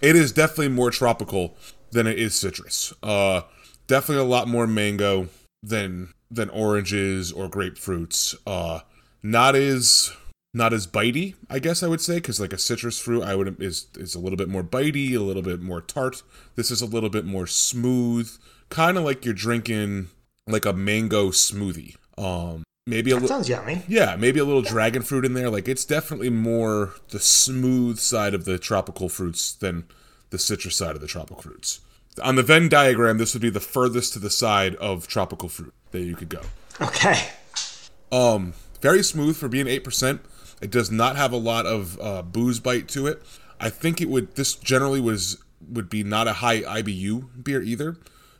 Speaker 2: it is definitely more tropical than it is citrus. Uh, definitely a lot more mango than than oranges or grapefruits. Uh, not as not as bitey, I guess I would say, because like a citrus fruit, I would is is a little bit more bitey, a little bit more tart. This is a little bit more smooth, kind of like you're drinking like a mango smoothie. Um, maybe a little
Speaker 3: Sounds yummy.
Speaker 2: yeah, maybe a little dragon fruit in there. Like it's definitely more the smooth side of the tropical fruits than the citrus side of the tropical fruits. On the Venn diagram, this would be the furthest to the side of tropical fruit that you could go.
Speaker 3: Okay.
Speaker 2: Um, very smooth for being eight percent. It does not have a lot of uh, booze bite to it. I think it would. This generally was would be not a high IBU beer either,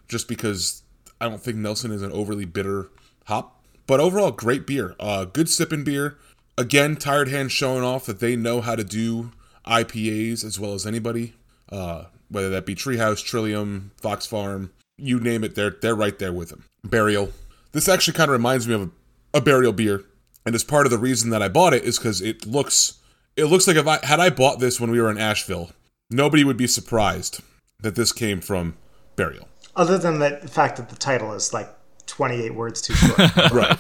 Speaker 2: just because I don't think Nelson is an overly bitter hop. But overall, great beer. Uh, good sipping beer. Again, Tired Hands showing off that they know how to do IPAs as well as anybody. Uh, whether that be Treehouse, Trillium, Fox Farm, you name it, they're they're right there with them. Burial. This actually kind of reminds me of a, a burial beer, and as part of the reason that I bought it is because it looks it looks like if I had I bought this when we were in Asheville, nobody would be surprised that this came from Burial.
Speaker 3: Other than the fact that the title is like 28 words too short. [LAUGHS]
Speaker 2: Right.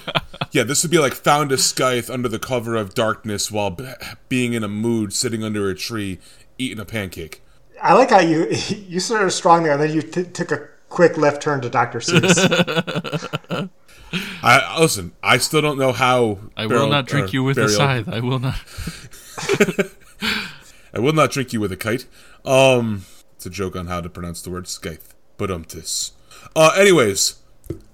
Speaker 2: yeah, this would be like found a scythe under the cover of darkness while b- being in a mood, sitting under a tree, eating a pancake.
Speaker 3: I like how you [LAUGHS] you started strong there, and then you t- took a quick left turn to Dr. Seuss. [LAUGHS]
Speaker 2: I listen. I still don't know how.
Speaker 1: I will not drink you with a scythe. I will not.
Speaker 2: I will not drink you with a kite. Um, it's a joke on how to pronounce the word scythe. But umtis. Uh, anyways,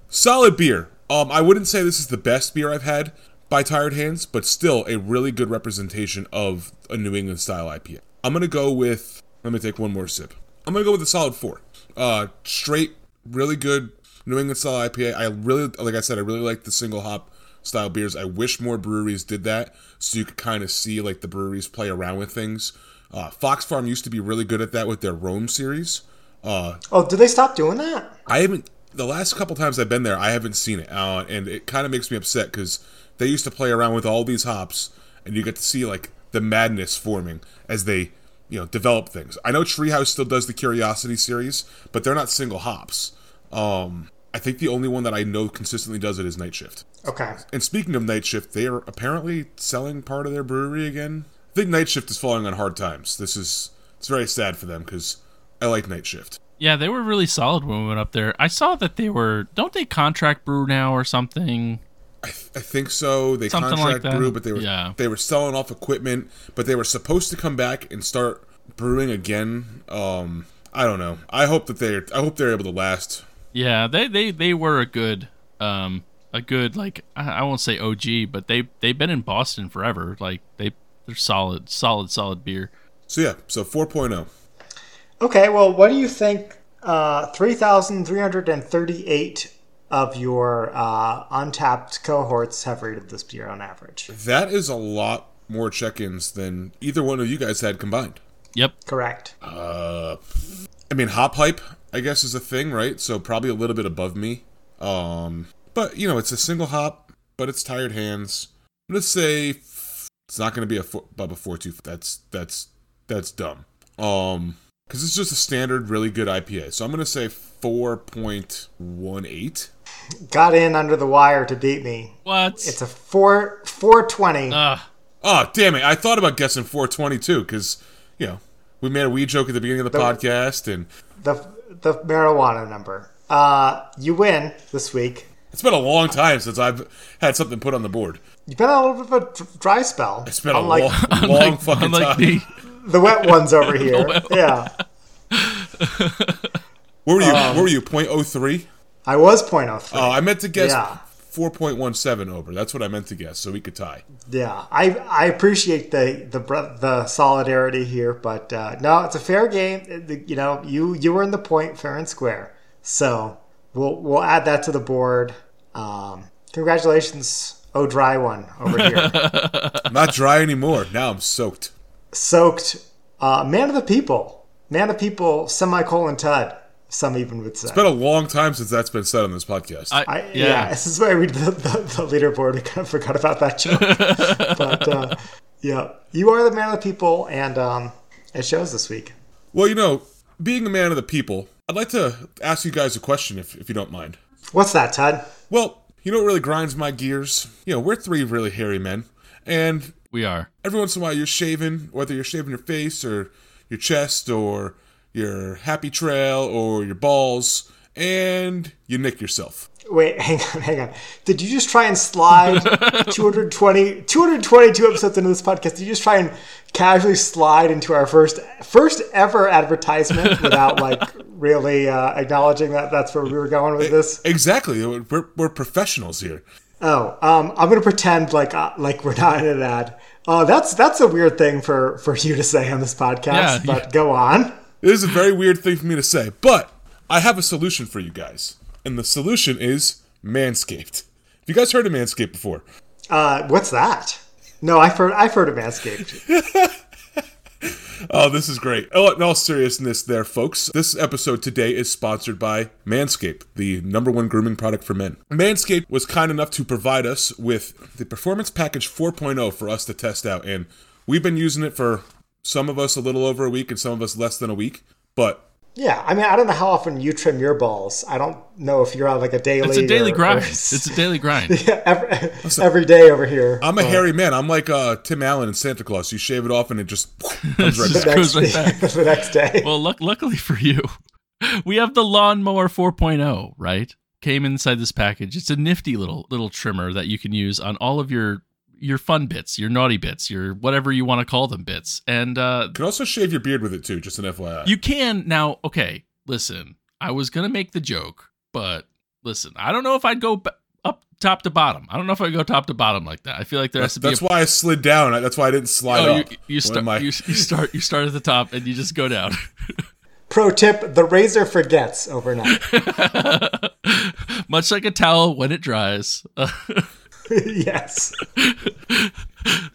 Speaker 2: solid beer. Um, I wouldn't say this is the best beer I've had by Tired Hands, but still a really good representation of a New England style IPA. I'm gonna go with. Let me take one more sip. I'm gonna go with a solid four. Uh, straight, really good New England style IPA. I really, like I said, I really like the single hop style beers. I wish more breweries did that so you could kind of see like the breweries play around with things. Uh, Fox Farm used to be really good at that with their Rome series. Uh,
Speaker 3: oh, did they stop doing that?
Speaker 2: I haven't the last couple times I've been there, I haven't seen it, uh, and it kind of makes me upset because they used to play around with all these hops, and you get to see like the madness forming as they you know develop things. I know Treehouse still does the Curiosity series, but they're not single hops. Um, I think the only one that I know consistently does it is Night Shift.
Speaker 3: Okay.
Speaker 2: And speaking of Night Shift, they are apparently selling part of their brewery again. I think Night Shift is falling on hard times. This is it's very sad for them because I like Night Shift.
Speaker 1: Yeah, they were really solid when we went up there. I saw that they were. Don't they contract brew now or something?
Speaker 2: I, th- I think so. They
Speaker 1: Something
Speaker 2: contract
Speaker 1: that.
Speaker 2: brew, but they were
Speaker 1: Yeah.
Speaker 2: they were selling off equipment, but they were supposed to come back and start brewing again. Um, I don't know. I hope that they're I hope they're able to last.
Speaker 1: Yeah, they they they were a good um a good like I, I won't say OG, but they they've been in Boston forever. Like they they're solid, solid, solid beer.
Speaker 2: So yeah, so 4.0.
Speaker 3: Okay, well, what do you think? Uh, 3,338 of your uh, Untappd cohorts have rated this beer on average.
Speaker 2: That is a lot more check-ins than either one of you guys had combined.
Speaker 1: Yep.
Speaker 3: Correct.
Speaker 2: Uh, I mean, hop hype, I guess, is a thing, right? So probably a little bit above me. Um, but you know, it's a single hop, but it's tired hands. I'm gonna say f- it's not gonna be a four, Bubba four two. That's that's that's dumb. Um, because it's just a standard, really good IPA. So I'm gonna say four point one eight.
Speaker 3: Got in under the wire to beat me.
Speaker 1: What?
Speaker 3: It's a four 420.
Speaker 1: uh,
Speaker 2: Oh damn it! I thought about guessing four twenty two because you know we made a wee joke at the beginning of the podcast, and
Speaker 3: the the marijuana number. Uh, you win this week.
Speaker 2: it's been a long time since I've had something put on the board.
Speaker 3: You've been on a little bit of a dry spell.
Speaker 2: It's been a
Speaker 3: unlike
Speaker 2: long, [LAUGHS] long
Speaker 1: unlike,
Speaker 2: fucking
Speaker 1: unlike
Speaker 2: time.
Speaker 1: me. [LAUGHS]
Speaker 3: the wet ones over [LAUGHS] here. yeah, [LAUGHS]
Speaker 2: Where were you?
Speaker 3: Um,
Speaker 2: where were you? Point oh three.
Speaker 3: I was point oh three.
Speaker 2: Oh, I meant to guess
Speaker 3: Yeah.
Speaker 2: four point one seven over. That's what I meant to guess, so we could tie.
Speaker 3: Yeah, I I appreciate the the the solidarity here, but uh, no, it's a fair game. You know, you you were in the point fair and square, so we'll we'll add that to the board. Um, congratulations, oh dry one over here, [LAUGHS]
Speaker 2: not dry anymore. Now I'm soaked.
Speaker 3: Soaked. Uh, man of the people, man of the people, semicolon tud. Some even would say.
Speaker 2: It's been a long time since that's been said on this podcast.
Speaker 1: I,
Speaker 3: I, yeah.
Speaker 1: yeah.
Speaker 3: this is why I read the, the, the leaderboard. I kind of forgot about that joke. [LAUGHS] but uh, yeah, you are the man of the people, and um, it shows this week.
Speaker 2: well, you know, being a man of the people, I'd like to ask you guys a question, if if you don't mind.
Speaker 3: What's that, Tud?
Speaker 2: Well, you know what really grinds my gears? You know, we're three really hairy men, and
Speaker 1: We are.
Speaker 2: every once in a while you're shaving, whether you're shaving your face or your chest or your happy trail or your balls, and you nick yourself.
Speaker 3: Wait, [LAUGHS] hang on, hang on. Did you just try and slide [LAUGHS] 220, 222 episodes into this podcast? Did you just try and casually slide into our first first ever advertisement without [LAUGHS] like really uh, acknowledging that that's where we were going with this?
Speaker 2: Exactly. We're, we're professionals here.
Speaker 3: Oh, um, I'm gonna pretend like uh, like we're not in an ad. Oh, that's that's a weird thing for for you to say on this podcast.
Speaker 1: Yeah,
Speaker 3: but
Speaker 1: you-
Speaker 3: go on.
Speaker 2: It is a very weird thing for me to say, but I have a solution for you guys. And the solution is Manscaped. Have you guys heard of Manscaped before?
Speaker 3: Uh, what's that? No, I've heard I've heard of Manscaped. [LAUGHS]
Speaker 2: Oh, this is great. Oh, in all seriousness, there, folks, this episode today is sponsored by Manscaped, the number one grooming product for men. Manscaped was kind enough to provide us with the Performance Package 4.0 for us to test out, and we've been using it for some of us a little over a week and some of us less than a week. But
Speaker 3: Yeah, I mean, I don't know how often you trim your balls. I don't know if you're on like a daily.
Speaker 1: It's a daily
Speaker 3: or-
Speaker 1: grind.
Speaker 3: or-
Speaker 1: It's a daily grind. [LAUGHS]
Speaker 3: yeah, every, every day over here.
Speaker 2: I'm a hairy man. I'm like uh, Tim Allen in Santa Claus. You shave it off and it just [LAUGHS] comes right
Speaker 1: Just
Speaker 2: back.
Speaker 1: goes right [LAUGHS] back.
Speaker 3: the next day.
Speaker 1: Well, luck- luckily for you, we have the lawnmower 4.0, right? Came inside this package. It's a nifty little little trimmer that you can use on all of your your fun bits, your naughty bits, your whatever you want to call them bits. And uh
Speaker 2: You can also shave your beard with it too, just an FYI.
Speaker 1: you can now, okay, listen. I was going to make the joke, but listen, I don't know if I'd go b- up top to bottom. I don't know if I'd go top to bottom like that. I feel like there has
Speaker 2: that's
Speaker 1: to be
Speaker 2: that's
Speaker 1: a
Speaker 2: why I slid down. That's why I didn't slide
Speaker 1: Oh, you,
Speaker 2: up.
Speaker 1: you
Speaker 2: When
Speaker 1: start.
Speaker 2: my-
Speaker 1: You, you start. You start at the top, and you just go down. [LAUGHS]
Speaker 3: Pro tip: the razor forgets overnight. [LAUGHS]
Speaker 1: Much like a towel when it dries, [LAUGHS] [LAUGHS]
Speaker 3: yes.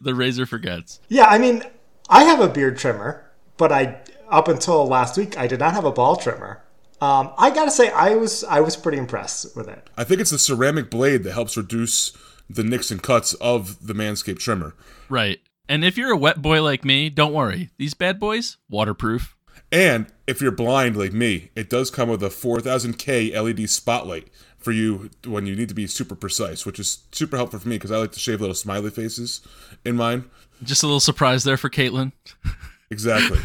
Speaker 1: the razor forgets.
Speaker 3: Yeah, I mean, I have a beard trimmer, but I up until last week I did not have a ball trimmer. Um, I gotta say, I was I was pretty impressed with it.
Speaker 2: I think it's the ceramic blade that helps reduce the nicks and cuts of the Manscaped trimmer.
Speaker 1: Right. And if you're a wet boy like me, don't worry. These bad boys, waterproof.
Speaker 2: And if you're blind like me, it does come with a 4000K LED spotlight for you when you need to be super precise, which is super helpful for me because I like to shave little smiley faces in mine.
Speaker 1: Just a little surprise there for Caitlin. [LAUGHS]
Speaker 2: Exactly.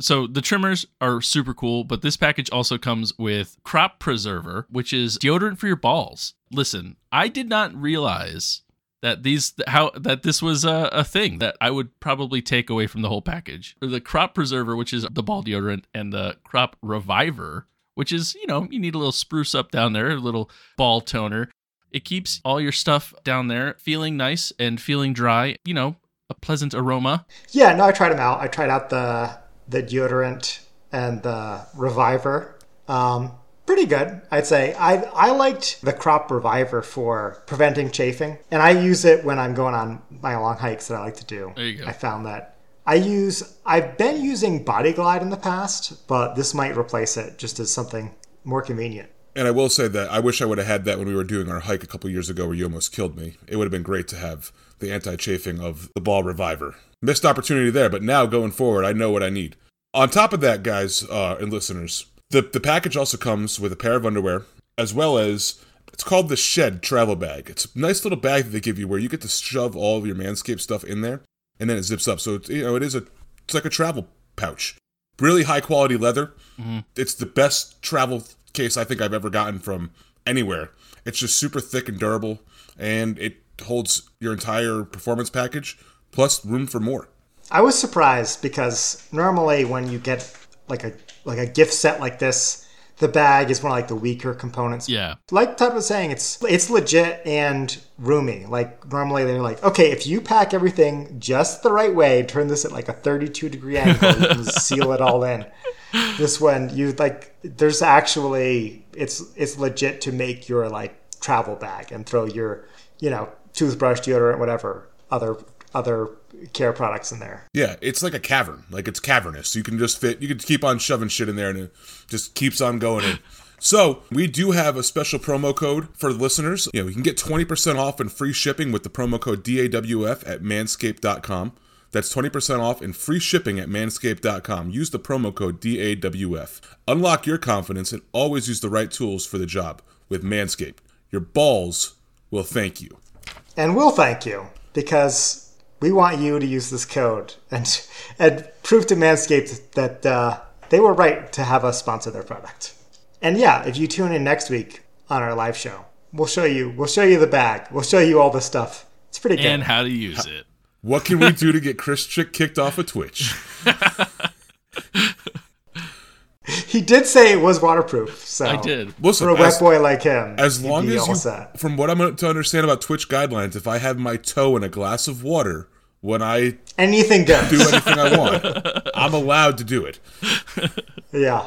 Speaker 1: So the trimmers are super cool, but this package also comes with Crop Preserver, which is deodorant for your balls. Listen, I did not realize that these how that this was a, a thing that I would probably take away from the whole package. The Crop Preserver, which is the ball deodorant, and the Crop Reviver, which is you know you need a little spruce up down there, a little ball toner. It keeps all your stuff down there feeling nice and feeling dry. You know, a pleasant aroma.
Speaker 3: Yeah, no, I tried them out. I tried out the the deodorant and the reviver. Um, pretty good, I'd say. I I liked the crop reviver for preventing chafing, and I use it when I'm going on my long hikes that I like to do.
Speaker 1: There you go.
Speaker 3: I found that I use I've been using Body Glide in the past, but this might replace it just as something more convenient.
Speaker 2: and I will say that I wish I would have had that when we were doing our hike a couple years ago where you almost killed me. It would have been great to have the anti chafing of the ball reviver. Missed opportunity there, but now going forward, I know what I need. On top of that, guys uh, and listeners, the, the package also comes with a pair of underwear as well as it's called the Shed travel bag. It's a nice little bag that they give you where you get to shove all of your Manscaped stuff in there and then it zips up. So it's, you know it is a it's like a travel pouch. Really high quality leather. Mm-hmm. It's the best travel case I think I've ever gotten from anywhere. It's just super thick and durable, and it holds your entire performance package plus room for more.
Speaker 3: I was surprised because normally when you get like a like a gift set like this, the bag is one of like the weaker components.
Speaker 1: Yeah.
Speaker 3: Like Todd was saying, it's it's legit and roomy. Like normally they're like, okay, if you pack everything just the right way, turn this at like a 32 degree angle, you can [LAUGHS] seal it all in. This one, you like, there's actually it's it's legit to make your like travel bag and throw your you know toothbrush, deodorant, whatever other other care products in there.
Speaker 2: Yeah, it's like a cavern. Like it's cavernous. You can just fit. You can keep on shoving shit in there, and it just keeps on going in. [LAUGHS] So we do have a special promo code for the listeners. You know, you can get twenty percent off and free shipping with the promo code DAWF at Manscaped.com. That's 20% off and free shipping at manscaped.com. Use the promo code DAWF. Unlock your confidence and always use the right tools for the job with Manscaped. Your balls will thank you.
Speaker 3: And we'll thank you because we want you to use this code and and prove to Manscaped that uh, they were right to have us sponsor their product. And yeah, if you tune in next week, on our live show. We'll show you. We'll show you the bag. We'll show you all the stuff. It's pretty good.
Speaker 1: and how to use it.
Speaker 2: What can we do to get Chris Chick kicked off of Twitch? [LAUGHS] [LAUGHS]
Speaker 3: he did say it was waterproof. So
Speaker 1: I did.
Speaker 2: Listen,
Speaker 3: For a
Speaker 2: as,
Speaker 3: wet boy like him,
Speaker 2: as
Speaker 3: he'd
Speaker 2: long
Speaker 3: be
Speaker 2: as
Speaker 3: all
Speaker 2: you,
Speaker 3: set.
Speaker 2: from what I'm to understand about Twitch guidelines, if I have my toe in a glass of water when I
Speaker 3: anything goes.
Speaker 2: do anything I want, [LAUGHS] I'm allowed to do it.
Speaker 3: yeah.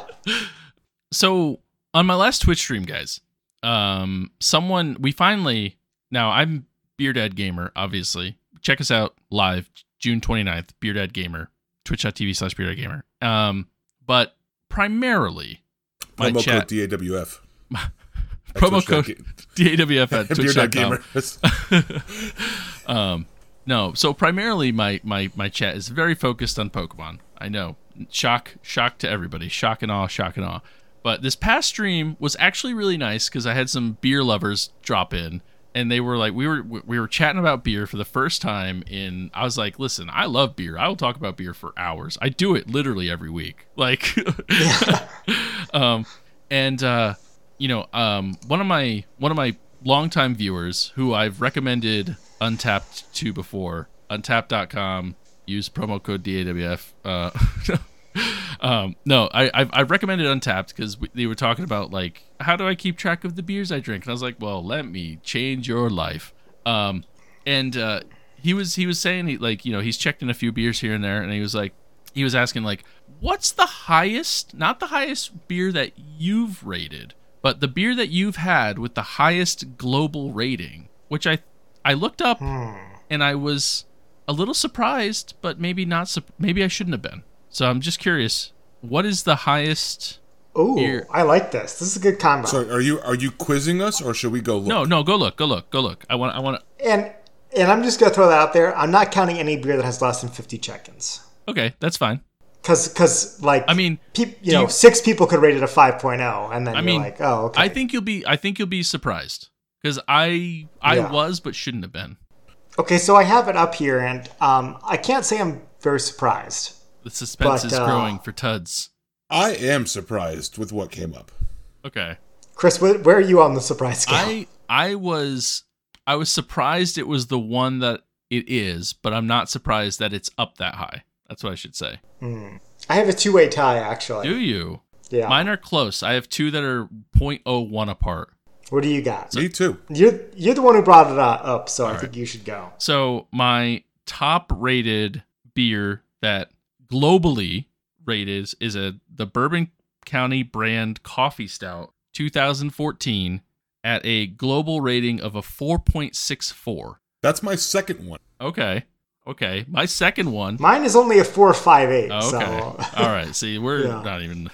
Speaker 1: So on my last Twitch stream, guys, um, someone we finally now I'm BeerDadGamer, obviously. Check us out live June 29th, BeerDadGamer, twitch.tv slash BeerDadGamer. Um, but primarily my
Speaker 2: Promo
Speaker 1: chat
Speaker 2: code DAWF.
Speaker 1: promo code DAWF [LAUGHS] at [LAUGHS] twitch.com. [LAUGHS] Um, no, so primarily my my my chat is very focused on Pokemon. I know, shock shock to everybody, shock and awe, shock and awe. But this past stream was actually really nice because I had some beer lovers drop in, and they were like, we were we were chatting about beer for the first time. In I was like, listen, I love beer. I will talk about beer for hours. I do it literally every week. [LAUGHS] Like, [LAUGHS] um, and uh, you know, um, one of my one of my longtime viewers who I've recommended Untappd to before, Untappd.com. Use promo code DAWF. Uh, [LAUGHS] [LAUGHS] um, no, I I've, I've recommended Untappd because they were talking about like how do I keep track of the beers I drink, and I was like, well, let me change your life. Um, and uh, he was he was saying he like you know he's checked in a few beers here and there, and he was like he was asking like what's the highest not the highest beer that you've rated but the beer that you've had with the highest global rating which i i looked up and i was a little surprised but maybe not maybe i shouldn't have been so i'm just curious what is the highest
Speaker 3: Ooh,
Speaker 1: Here.
Speaker 3: I like this. This is a good combo.
Speaker 2: so are you are you quizzing us or should we go look?
Speaker 1: no no go look go look go look i want i want to
Speaker 3: And and I'm just gonna throw that out there. I'm not counting any beer that has less than 50 check-ins.
Speaker 1: okay that's fine
Speaker 3: Cause, cause, like,
Speaker 1: I mean,
Speaker 3: peop, you know,
Speaker 1: you-
Speaker 3: six people could rate it a 5.0, and then
Speaker 1: I
Speaker 3: you're
Speaker 1: mean,
Speaker 3: like, oh, okay.
Speaker 1: i think you'll be i think you'll be surprised because i i
Speaker 3: Yeah.
Speaker 1: was but shouldn't have been
Speaker 3: okay, so I have it up here, and um, I can't say I'm very surprised.
Speaker 1: The suspense
Speaker 3: But,
Speaker 1: is
Speaker 3: uh,
Speaker 1: growing for tuds
Speaker 2: I am surprised with what came up.
Speaker 1: okay
Speaker 3: Chris, wh- where are you on the surprise scale?
Speaker 1: I I was I was surprised it was the one that it is, but I'm not surprised that it's up that high. That's what I should say.
Speaker 3: I have a two-way tie, actually.
Speaker 1: Do you?
Speaker 3: yeah.
Speaker 1: Mine are close. I have two that are 0.01 apart.
Speaker 3: what do you got?
Speaker 2: Me too.
Speaker 3: You're you're the one who brought it uh, up, so I think you should go.
Speaker 1: So my top rated beer that globally rated is a the Bourbon County brand coffee stout 2014 at a global rating of a 4.64.
Speaker 2: That's my second one.
Speaker 1: Okay. Okay. My second one
Speaker 3: Mine is only a four five eight.
Speaker 1: Oh, okay.
Speaker 3: So
Speaker 1: All right. See, we're
Speaker 3: Yeah.
Speaker 1: not even.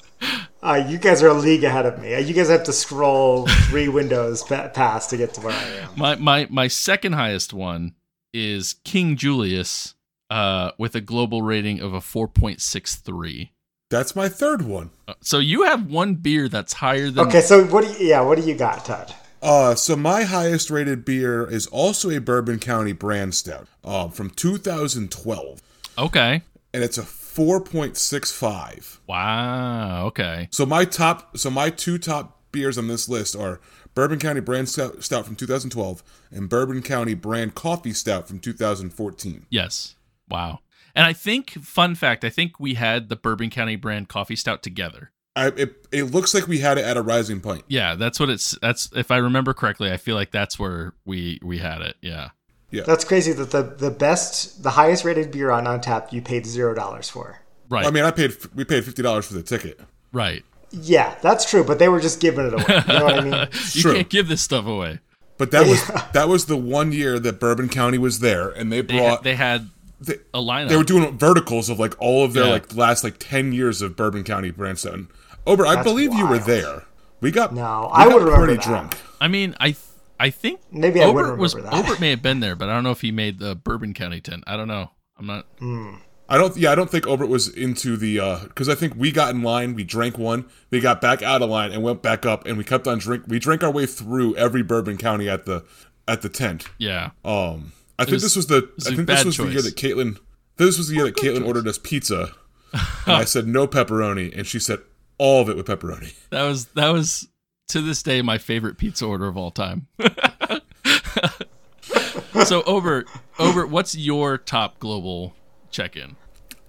Speaker 1: [LAUGHS]
Speaker 3: uh, you guys are a league ahead of me. Uh, You guys have to scroll three [LAUGHS] windows pa- past to get to where I am.
Speaker 1: My my my second highest one is King Julius, uh, with a global rating of a four point six three.
Speaker 2: That's my third one.
Speaker 1: So you have one beer that's higher than.
Speaker 3: Okay, so what do you, yeah, what do you got, Todd?
Speaker 2: Uh, so my highest rated beer is also a Bourbon County brand stout, um, from 2012,
Speaker 1: Okay.
Speaker 2: and it's a 4.65.
Speaker 1: Wow. Okay.
Speaker 2: So my top, so my two top beers on this list are Bourbon County brand stout, stout from 2012 and Bourbon County brand coffee stout from 2014.
Speaker 1: Yes. Wow. And I think, fun fact, I think we had the Bourbon County brand coffee stout together.
Speaker 2: I, it, it looks like we had it at a Rising point.
Speaker 1: Yeah, that's what it's. That's if I remember correctly. I feel like that's where we we had it. Yeah. Yeah.
Speaker 3: That's crazy that the, the best, the highest rated beer on Untappd you paid zero dollars for.
Speaker 1: Right.
Speaker 2: I mean, I paid we paid fifty dollars for the ticket.
Speaker 1: right.
Speaker 3: Yeah, that's true, but they were just giving it away. You know what I mean? [LAUGHS]
Speaker 1: You
Speaker 2: True.
Speaker 1: can't give this stuff away.
Speaker 2: But that was [LAUGHS] that was the one year that Bourbon County was there, and they
Speaker 1: They
Speaker 2: brought
Speaker 1: had, they had
Speaker 2: they,
Speaker 1: a lineup.
Speaker 2: they were doing verticals of like all of their
Speaker 1: Yeah.
Speaker 2: like last like ten years of Bourbon County brand stout. And Ober, I
Speaker 3: That's
Speaker 2: believe you were there. We got
Speaker 3: No,
Speaker 2: we
Speaker 3: I
Speaker 2: got
Speaker 3: would remember
Speaker 2: pretty
Speaker 3: that.
Speaker 2: drunk.
Speaker 1: I mean, I th- I think
Speaker 3: Maybe I would
Speaker 1: Obert was
Speaker 3: remember that.
Speaker 1: Obert may have been there, but I don't know if he made the Bourbon County tent. I don't know. I'm not.
Speaker 2: I don't. Yeah, I don't think Obert was into the because I think we got in line, we drank one, we got back out of line and went back up, and we kept on drink. We drank our way through every Bourbon County at the at the tent.
Speaker 1: Yeah.
Speaker 2: Um, I think
Speaker 1: was-
Speaker 2: this was the.
Speaker 1: was
Speaker 2: I
Speaker 1: a
Speaker 2: think this
Speaker 1: bad
Speaker 2: was the year that Caitlin. This was the year that Caitlin ordered us pizza, [LAUGHS] and I said no pepperoni, and she said all of it with pepperoni.
Speaker 1: That was that was to this day my favorite pizza order of all time. [LAUGHS] so, over over what's your top global check-in?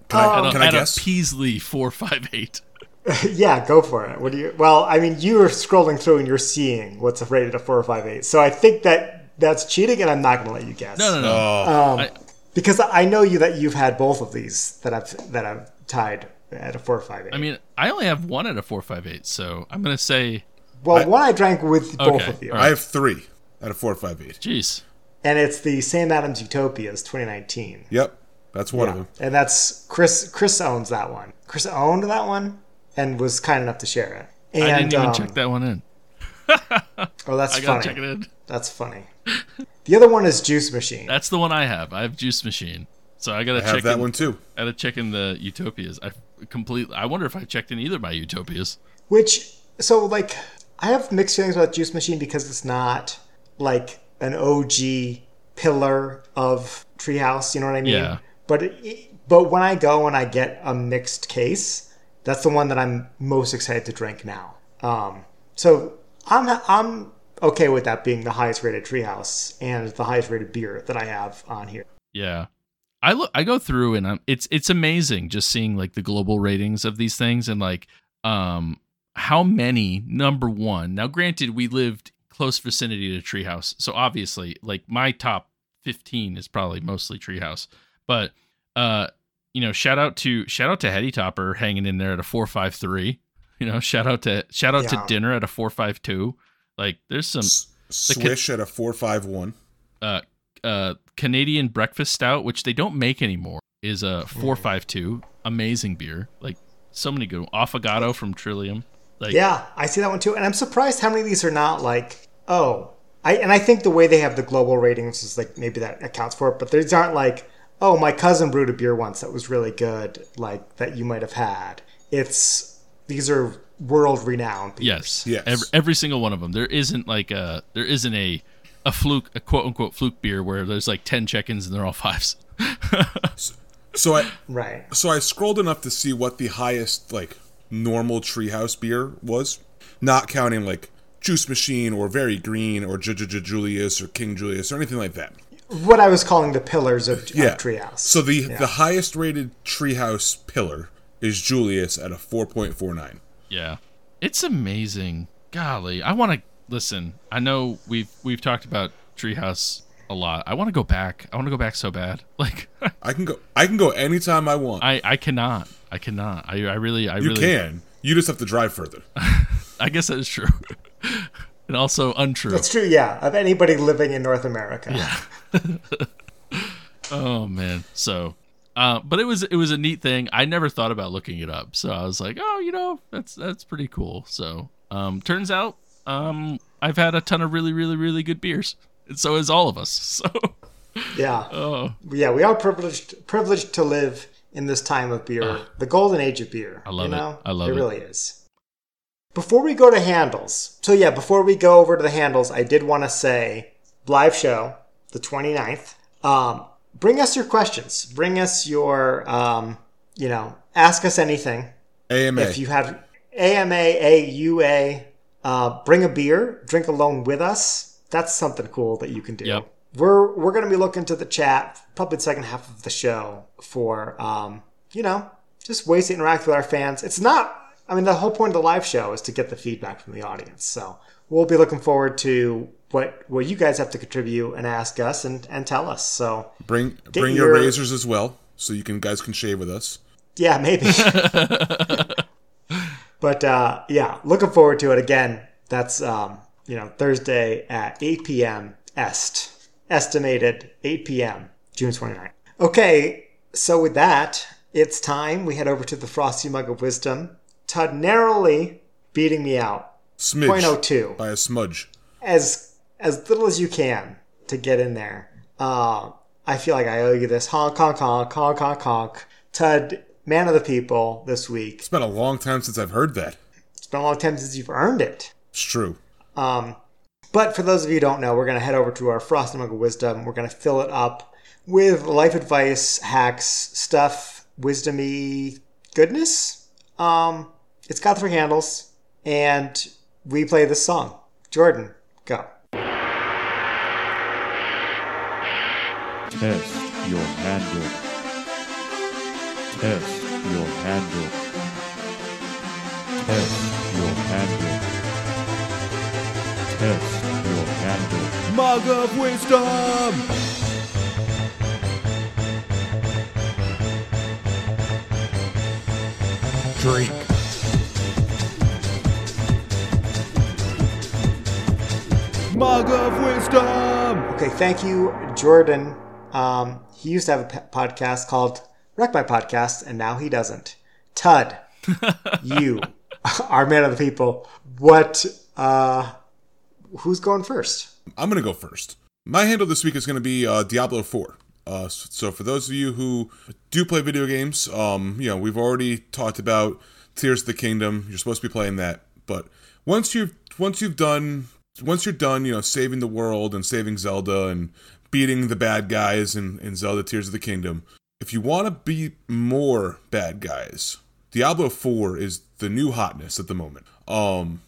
Speaker 2: Can I,
Speaker 3: Um,
Speaker 1: At, a,
Speaker 2: can I
Speaker 1: at a
Speaker 2: guess?
Speaker 1: Peasley four five eight. [LAUGHS]
Speaker 3: yeah, go for it. What do you? Well, I mean, you are scrolling through and you're seeing what's rated a four or five eight. So I think that that's cheating, and I'm not going to let you guess.
Speaker 1: No, no, no.
Speaker 2: Oh,
Speaker 3: Um,
Speaker 1: I-
Speaker 3: because I know you that you've had both of these that I've that I've tied at a four or five eight.
Speaker 1: I mean, I only have one at a four five eight, so I'm gonna say,
Speaker 3: well,
Speaker 2: I-
Speaker 3: one I drank with both of you,
Speaker 1: all
Speaker 2: I have three out of four, five, eight.
Speaker 1: jeez,
Speaker 3: and it's the Sam Adams Utopias 2019.
Speaker 2: Yep, that's one of them.
Speaker 3: And that's Chris. Chris owns that one. Chris owned that one and was kind enough to share it. And,
Speaker 1: I didn't even
Speaker 3: um,
Speaker 1: check that one in.
Speaker 3: Oh, that's [LAUGHS]
Speaker 1: I gotta
Speaker 3: funny.
Speaker 1: check it in.
Speaker 3: That's funny. [LAUGHS] The other one is Juice Machine.
Speaker 1: That's the one I have. I have Juice Machine, so I gotta
Speaker 2: I have
Speaker 1: check
Speaker 2: that
Speaker 1: in,
Speaker 2: one too.
Speaker 1: I gotta check in the Utopias. I completely. I wonder if I checked in either of my Utopias.
Speaker 3: Which so like I have mixed feelings about Juice Machine because it's not like an OG pillar of Treehouse. You know what I mean?
Speaker 1: Yeah.
Speaker 3: But it, but when I go and I get a mixed case, that's the one that I'm most excited to drink now. Um, so I'm I'm okay with that being the highest rated Treehouse and the highest rated beer that I have on here.
Speaker 1: Yeah. I look I go through and I'm it's it's amazing just seeing like the global ratings of these things and like um how many number 1. Now granted we lived close vicinity to Treehouse. So obviously like my top 15 is probably mostly Treehouse. But uh you know, shout out to shout out to Heady Topper hanging in there at a 453. You know, shout out to shout out
Speaker 3: Yeah.
Speaker 1: to dinner at a 452. Like there's some
Speaker 2: S- Swish at a four, five, one.
Speaker 1: uh, uh, Canadian breakfast stout, which they don't make anymore, is a four five two. Amazing beer, like so many good. Affogato from Trillium, like
Speaker 3: Yeah, I see that one too, and I'm surprised how many of these are not like oh, I and I think the way they have the global ratings is like maybe that accounts for it, but these aren't like oh, my cousin brewed a beer once that was really good, like that you might have had. It's these are world renowned.
Speaker 1: yes,
Speaker 2: Yes.
Speaker 1: Every, every single one of them. There isn't like a there isn't a a fluke a quote unquote fluke beer where there's like ten check-ins and they're all fives. [LAUGHS]
Speaker 2: So I
Speaker 3: right.
Speaker 2: so I scrolled enough to see what the highest like normal treehouse beer was, not counting like Juice Machine or Very Green or J- J- J- Julius or King Julius or anything like that.
Speaker 3: What I was calling the pillars of, of Treehouse.
Speaker 2: So the the highest rated treehouse pillar is Julius at a 4.49.
Speaker 1: Yeah. It's amazing. Golly. I want to listen. I know we've we've talked about Treehouse a lot. I want to go back. I want to go back so bad. [LAUGHS] Like
Speaker 2: I can go I can go anytime I want.
Speaker 1: I I cannot. I cannot. I I really I
Speaker 2: you
Speaker 1: really
Speaker 2: can. You just have to drive further. [LAUGHS]
Speaker 1: I guess that is true. [LAUGHS] and also untrue.
Speaker 3: That's true, yeah, of anybody living in North America. Yeah.
Speaker 1: Oh man. So uh, but it was it was a neat thing. I never thought about looking it up. So I was like, "Oh, you know, that's that's pretty cool." So, um turns out um I've had a ton of really really really good beers. And so has all of us. [LAUGHS] So
Speaker 3: Yeah.
Speaker 1: oh,
Speaker 3: yeah, we are privileged privileged to live in this time of beer, the golden age of beer.
Speaker 1: I love
Speaker 3: you
Speaker 1: it.
Speaker 3: know?
Speaker 1: I love
Speaker 3: it.
Speaker 1: it.
Speaker 3: really is. Before we go to handles, so yeah, before we go over to the handles, I did want to say live show the 29th. Um, bring us your questions. Bring us your, um, you know, ask us anything.
Speaker 2: AMA.
Speaker 3: If you have AMA, AUA, uh, bring a beer, drink alone with us. That's something cool that you can do.
Speaker 1: Yep.
Speaker 3: We're we're gonna be looking to the chat, probably the second half of the show for um, you know, just ways to interact with our fans. It's not I mean the whole point of the live show is to get the feedback from the audience. So we'll be looking forward to what what you guys have to contribute and ask us and, and tell us. So
Speaker 2: bring bring your,
Speaker 3: your-
Speaker 2: razors as well so you can guys can shave with us.
Speaker 3: Yeah, maybe. [LAUGHS] but uh, yeah, looking forward to it again. That's um, you know Thursday at 8 p.m. Est estimated 8 p.m. June 29th. Okay, so with that, it's time we head over to the Frosty Mug of Wisdom. Todd narrowly beating me out,
Speaker 2: Smidge
Speaker 3: 0.02
Speaker 2: by a smudge.
Speaker 3: as as little as you can to get in there. Uh, I feel like I owe you this honk honk honk honk honk honk. Tud, man of the people, this week.
Speaker 2: It's been a long time since I've heard that.
Speaker 3: It's been a long time since you've earned it.
Speaker 2: It's true.
Speaker 3: Um, but for those of you who don't know, we're going to head over to our Frosty Mug of Wisdom. We're going to fill it up with life advice, hacks, stuff, wisdomy goodness. Um, it's got three handles, and we play this song. Jordan, go.
Speaker 4: Test your handle. Test your handle. Test your handle. Test your handle. Mug of wisdom! Drink. Mug of wisdom!
Speaker 3: Okay, thank you, Jordan. Um, he used to have a p- podcast called Wreck My Podcast, and now he doesn't. Tud, [LAUGHS] you are man of the people. What? Uh, who's going first?
Speaker 2: I'm going to go first. My handle this week is going to be uh, Diablo 4. Uh, so for those of you who do play video games, um, you know we've already talked about Tears of the Kingdom. You're supposed to be playing that, but once you've once you've done once you're done, you know, saving the world and saving Zelda and beating the bad guys in, in Zelda Tears of the Kingdom, if you want to beat more bad guys, Diablo 4 is the new hotness at the moment. Um,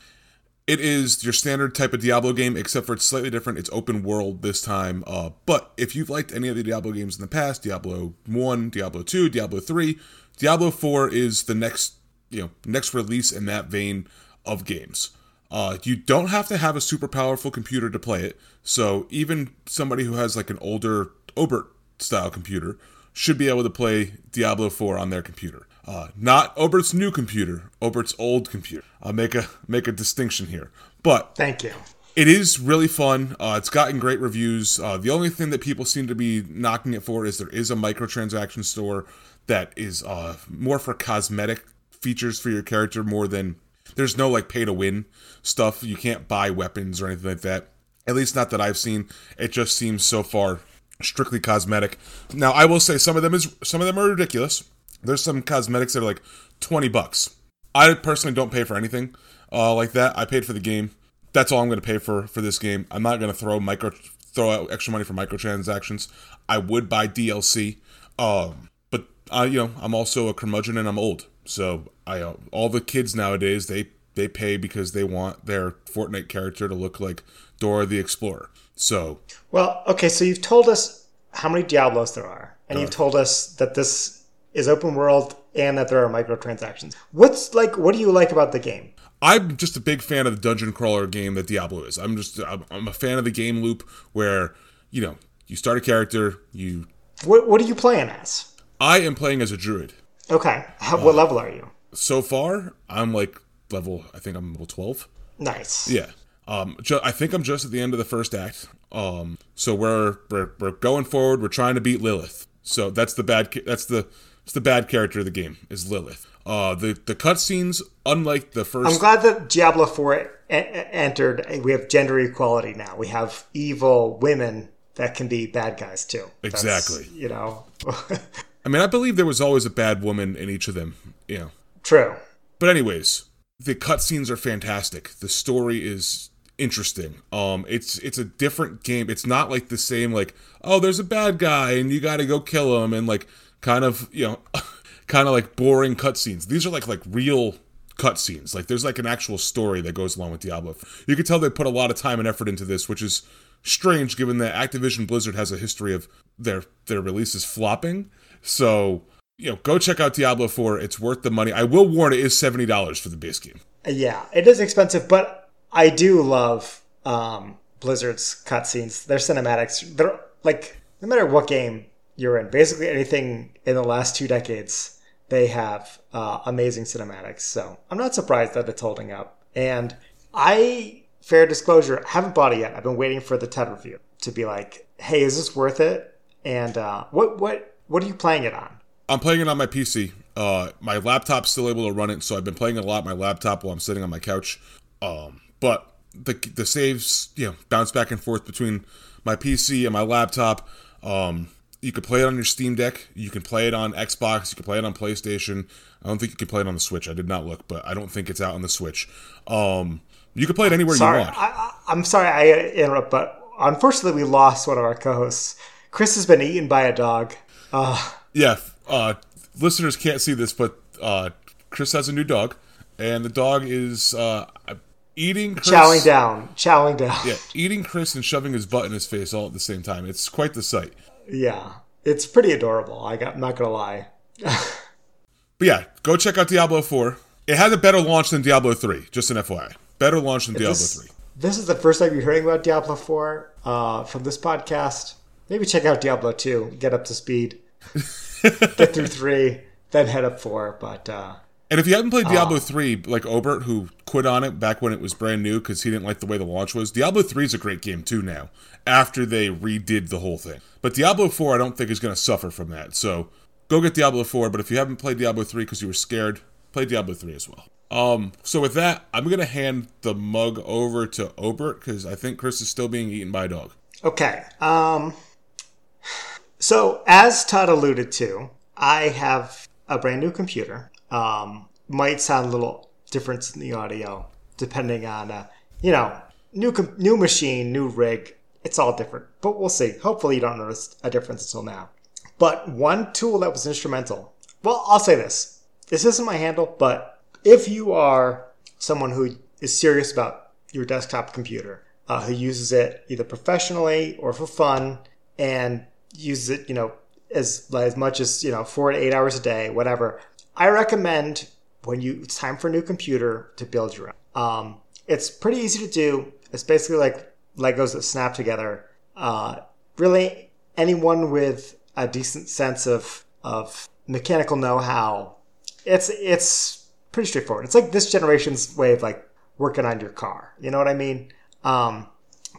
Speaker 2: it is your standard type of Diablo game, except for it's slightly different. It's open world this time. Uh, but if you've liked any of the Diablo games in the past, Diablo 1, Diablo 2, Diablo 3, Diablo 4 is the next, you know, next release in that vein of games. Uh, you don't have to have a super powerful computer to play it. So even somebody who has like an older Obert style computer should be able to play Diablo 4 on their computer. Uh, not Obert's new computer, Obert's old computer. I'll make a make a distinction here. But
Speaker 3: Thank you.
Speaker 2: it is really fun. Uh, it's gotten great reviews. Uh, the only thing that people seem to be knocking it for is there is a microtransaction store that is uh, more for cosmetic features for your character more than there's no like pay to win stuff. You can't buy weapons or anything like that. At least not that I've seen. It just seems so far strictly cosmetic. Now I will say some of them is some of them are ridiculous. There's some cosmetics that are like twenty bucks. I personally don't pay for anything uh, like that. I paid for the game. That's all I'm going to pay for for this game. I'm not going to throw micro throw out extra money for microtransactions. I would buy DLC, um, but I you know I'm also a curmudgeon and I'm old, so I uh, all the kids nowadays they they pay because they want their Fortnite character to look like Dora the Explorer. So
Speaker 3: Well, okay, so you've told us how many Diablos there are, and you've told us that this is open world and that there are microtransactions. What's like? What do you like about the game?
Speaker 2: I'm just a big fan of the dungeon crawler game that Diablo is. I'm just I'm, I'm a fan of the game loop where you know you start a character, you
Speaker 3: What What are you playing as?
Speaker 2: I am playing as a druid.
Speaker 3: Okay, how, what level are you?
Speaker 2: So far, I'm like level. I think I'm level twelve.
Speaker 3: Nice.
Speaker 2: Yeah. Um. Ju- I think I'm just at the end of the first act. Um. So we're we're we're going forward. We're trying to beat Lilith. So that's the bad. ca- That's the it's the bad character of the game is Lilith. Uh. The the cutscenes, unlike the first.
Speaker 3: I'm glad that Diablo 4 e- entered. We have gender equality now. We have evil women that can be bad guys too. That's,
Speaker 2: Exactly.
Speaker 3: You know, [LAUGHS]
Speaker 2: I mean, I believe there was always a bad woman in each of them. You know.
Speaker 3: true.
Speaker 2: But anyways, the cutscenes are fantastic. The story is interesting. Um, it's it's a different game. It's not like the same like oh, there's a bad guy and you got to go kill him and like kind of you know, [LAUGHS] kind of like boring cutscenes. These are like like real cutscenes. Like there's like an actual story that goes along with Diablo. You can tell they put a lot of time and effort into this, which is strange given that Activision Blizzard has a history of their their releases flopping. So you know, go check out Diablo 4. It's worth the money. I will warn it is $70 for the base game.
Speaker 3: Yeah, it is expensive, but I do love um, Blizzard's cutscenes. Their cinematics, they're like no matter what game you're in, basically anything in the last two decades, they have uh, amazing cinematics. So I'm not surprised that it's holding up. And I, fair disclosure, haven't bought it yet. I've been waiting for the TED review to be like, hey, is this worth it? And uh, what what what are you playing it on?
Speaker 2: I'm playing it on my PC. Uh, my laptop's still able to run it, so I've been playing it a lot on my laptop while I'm sitting on my couch. Um, but the the saves, you know, bounce back and forth between my PC and my laptop. Um, you can play it on your Steam Deck. You can play it on Xbox. You can play it on PlayStation. I don't think you can play it on the Switch. I did not look, but I don't think it's out on the Switch. Um, you can play it anywhere
Speaker 3: Sorry,
Speaker 2: you want.
Speaker 3: I, I, I'm sorry I interrupt, but unfortunately we lost one of our co-hosts. Chris has been eaten by a dog. Uh,
Speaker 2: Yeah, uh, listeners can't see this, but uh, Chris has a new dog, and the dog is uh, eating Chris,
Speaker 3: chowing down, chowing down.
Speaker 2: Yeah, eating Chris and shoving his butt in his face all at the same time. It's quite the sight.
Speaker 3: Yeah, it's pretty adorable. I got, I'm not gonna lie. [LAUGHS]
Speaker 2: But yeah, go check out Diablo 4. It had a better launch than Diablo 3, just an FYI. Better launch than Diablo
Speaker 3: This,
Speaker 2: 3.
Speaker 3: this is the first time you're hearing about Diablo 4 uh, from this podcast. Maybe check out Diablo 2, get up to speed, get through 3, then head up 4. But uh,
Speaker 2: And if you haven't played Diablo 3, like Obert, who quit on it back when it was brand new because he didn't like the way the launch was, Diablo 3 is a great game too now, after they redid the whole thing. But Diablo 4, I don't think is going to suffer from that. So go get Diablo 4, but if you haven't played Diablo 3 because you were scared, play Diablo 3 as well. Um, so with that, I'm going to hand the mug over to Obert because I think Chris is still being eaten by a dog.
Speaker 3: Okay. Um, so, as Todd alluded to, I have a brand new computer. Um, might sound a little different in the audio depending on, uh, you know, new com- new machine, new rig. It's all different, but we'll see. Hopefully, you don't notice a difference until now. But one tool that was instrumental. Well, I'll say this. This isn't my handle, but if you are someone who is serious about your desktop computer, uh, who uses it either professionally or for fun, and uses it, you know, as as much as you know, four to eight hours a day, whatever. I recommend when you it's time for a new computer to build your own. Um, it's pretty easy to do. It's basically like Legos that snap together. Uh, really, anyone with a decent sense of of mechanical know-how, it's it's pretty straightforward. It's like this generation's way of like working on your car. You know what I mean? Um,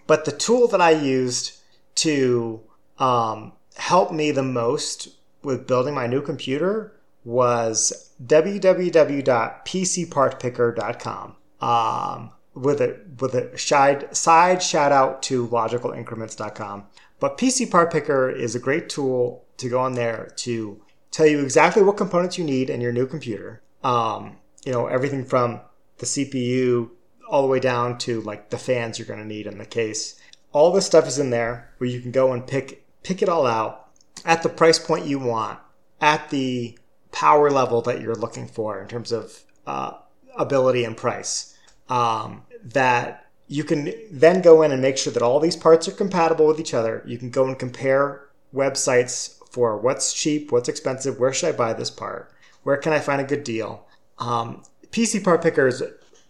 Speaker 3: but the tool that I used to um, help me the most with building my new computer was www.pcpartpicker.com. Um, with a with a side side shout out to logicalincrements.com. But PC Part Picker is a great tool to go on there to tell you exactly what components you need in your new computer. Um, you know everything from the CPU all the way down to like the fans you're going to need in the case. All this stuff is in there where you can go and pick pick it all out at the price point you want, at the power level that you're looking for in terms of uh, ability and price. Um, that you can then go in and make sure that all these parts are compatible with each other. You can go and compare websites for what's cheap, what's expensive, where should I buy this part, where can I find a good deal. Um, PC Part Picker is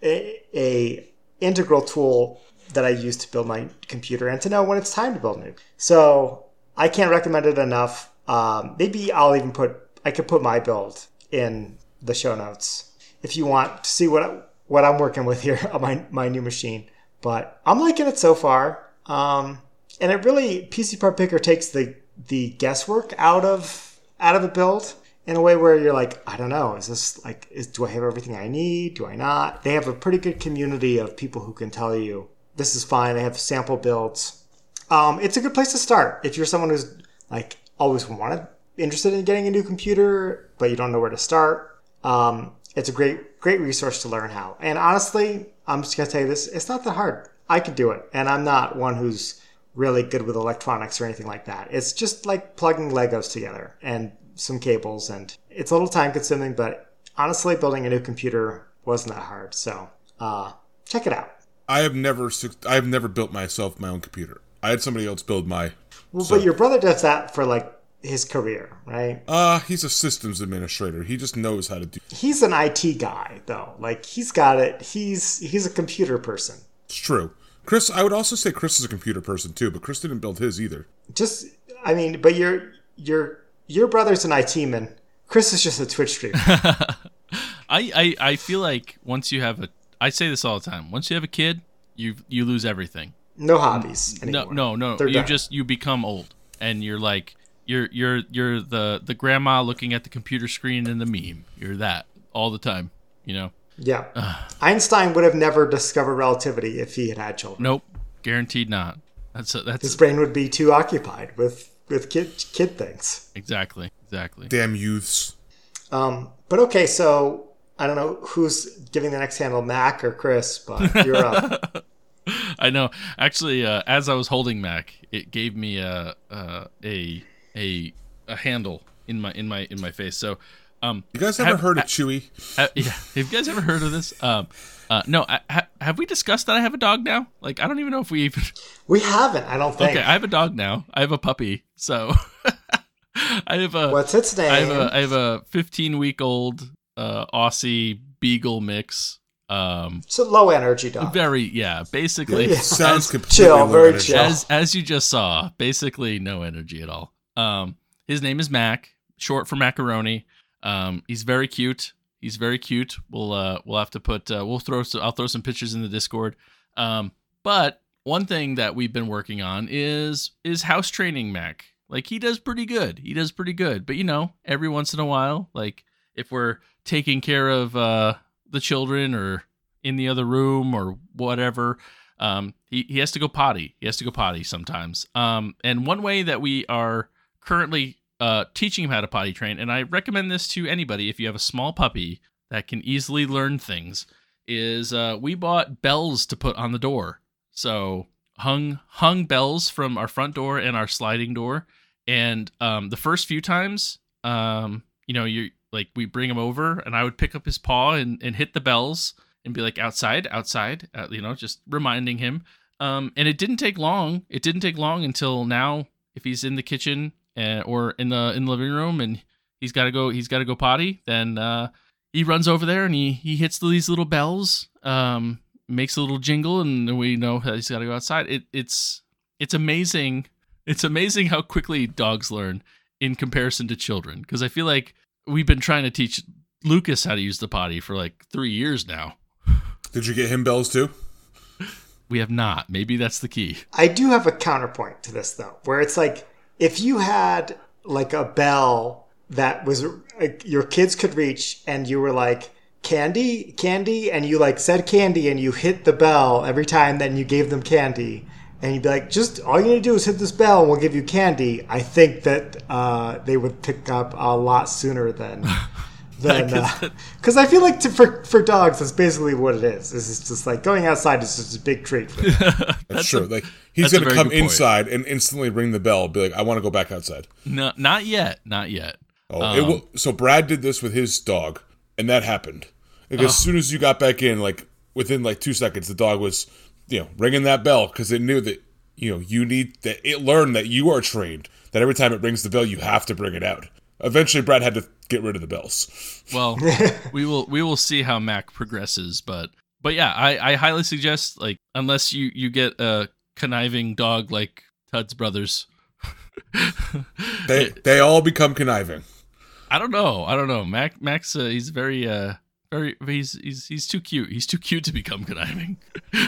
Speaker 3: a, a integral tool that I use to build my computer and to know when it's time to build new. So I can't recommend it enough. Um, maybe I'll even put I could put my build in the show notes if you want to see what what I'm working with here [LAUGHS] on my my new machine. But I'm liking it so far, um, and it really PC Part Picker takes the the guesswork out of out of a build in a way where you're like, I don't know, is this like, is do I have everything I need? Do I not? They have a pretty good community of people who can tell you this is fine. They have sample builds. Um, it's a good place to start if you're someone who's like always wanted interested in getting a new computer, but you don't know where to start. Um, it's a great great resource to learn how. And honestly, I'm just gonna tell you this: it's not that hard. I could do it, and I'm not one who's really good with electronics or anything like that. It's just like plugging Legos together and some cables, and it's a little time consuming, but honestly, building a new computer wasn't that hard. So uh, check it out.
Speaker 2: I have never I have never built myself my own computer. I had somebody else build my.
Speaker 3: Well,
Speaker 2: So-
Speaker 3: but your brother does that for like his career, right?
Speaker 2: Uh, he's a systems administrator. He just knows how to do.
Speaker 3: He's an IT guy, though. Like he's got it. He's he's a computer person.
Speaker 2: It's true. Chris, I would also say Chris is a computer person too, but Chris didn't build his either.
Speaker 3: Just, I mean, but your your your brother's an IT man. Chris is just a Twitch streamer. [LAUGHS]
Speaker 1: I, I I feel like once you have a I say this all the time. Once you have a kid, you you lose everything.
Speaker 3: No hobbies
Speaker 1: No,
Speaker 3: anymore.
Speaker 1: no, no.
Speaker 3: They're
Speaker 1: you
Speaker 3: done.
Speaker 1: just you become old, and you're like you're you're you're the the grandma looking at the computer screen in the meme. You're that all the time. You know.
Speaker 3: yeah. Einstein would have never discovered relativity if he had had children.
Speaker 1: Nope. Guaranteed not. That's a, that's
Speaker 3: His brain would be too occupied with with kid kid things.
Speaker 1: exactly exactly.
Speaker 2: Damn youths.
Speaker 3: Um, but okay, so I don't know who's giving the next handle, Mac or Chris, but you're up. [LAUGHS] [LAUGHS]
Speaker 1: I know. Actually, uh, as I was holding Mac, it gave me a uh, a a a handle in my in my in my face. So, Um,
Speaker 2: You guys ever
Speaker 1: Have-
Speaker 2: heard of Chewy?
Speaker 1: ha- yeah, [LAUGHS] have you guys ever heard of this? Um, uh, no, I, ha- have we discussed that I have a dog now? Like, I don't even know if we even. [LAUGHS]
Speaker 3: We haven't, I don't think.
Speaker 1: Okay, I have a dog now. I have a puppy, so I have a.
Speaker 3: What's its name?
Speaker 1: I have a I have a 15 week old uh, Aussie Beagle mix. Um,
Speaker 3: it's a low energy dog.
Speaker 1: very yeah, basically
Speaker 3: Yeah.
Speaker 2: Sounds completely
Speaker 3: Chill,
Speaker 2: low
Speaker 3: very chill.
Speaker 1: as as you just saw, basically no energy at all. Um, his name is Mac, short for macaroni. Um, he's very cute. He's very cute. We'll uh we'll have to put uh, we'll throw some, I'll throw some pictures in the Discord. Um, but one thing that we've been working on is is house training Mac. Like he does pretty good. He does pretty good. But you know, every once in a while, like if we're taking care of uh the children or in the other room or whatever, um, he, he has to go potty. He has to go potty sometimes. Um, and one way that we are currently uh, teaching him how to potty train, and I recommend this to anybody if you have a small puppy that can easily learn things, is uh, we bought bells to put on the door. So hung hung bells from our front door and our sliding door. And um, the first few times, um, you know, you like we bring him over, and I would pick up his paw and, and hit the bells and be like outside, outside, uh, you know, just reminding him. Um, and it didn't take long. It didn't take long until now. If he's in the kitchen uh, or in the in the living room and he's got to go, he's got to go potty. Then uh, he runs over there and he he hits these little bells, um, makes a little jingle, and we know he's got to go outside. It it's it's amazing. It's amazing how quickly dogs learn in comparison to children. Because I feel like we've been trying to teach Lucas how to use the potty for like three years now.
Speaker 2: Did you get him bells too?
Speaker 1: We have not. Maybe that's the key.
Speaker 3: I do have a counterpoint to this though, where it's like if you had like a bell that was like, your kids could reach, and you were like candy, candy, and you like said candy, and you hit the bell every time, then you gave them candy, and you'd be like, just all you need to do is hit this bell, and we'll give you candy. I think that uh, they would pick up a lot sooner than. [LAUGHS] Than, because I feel like to, for for dogs, that's basically what it is. Is it's just like going outside is just a big treat for [LAUGHS] them.
Speaker 2: That's, true. like he's gonna come
Speaker 1: good point.
Speaker 2: inside and instantly ring the bell, be like, "I want to go back outside."
Speaker 1: No, not yet. Not yet.
Speaker 2: Oh, it
Speaker 1: Um,
Speaker 2: will, so Brad did this with his dog, and that happened. Like
Speaker 1: Oh.
Speaker 2: as soon as you got back in, like within like two seconds, the dog was, you know, ringing that bell because it knew that you know you need that. It learned that you are trained that every time it rings the bell, you have to bring it out. Eventually, Brad had to get rid of the bells.
Speaker 1: Well, [LAUGHS] we will we will see how Mac progresses, but but yeah, I, I highly suggest like unless you you get a conniving dog like Tud's brothers.
Speaker 2: They [LAUGHS] they all become conniving.
Speaker 1: I don't know. I don't know. Mac Mac's uh, he's very uh very he's he's he's too cute. He's too cute to become conniving. [LAUGHS]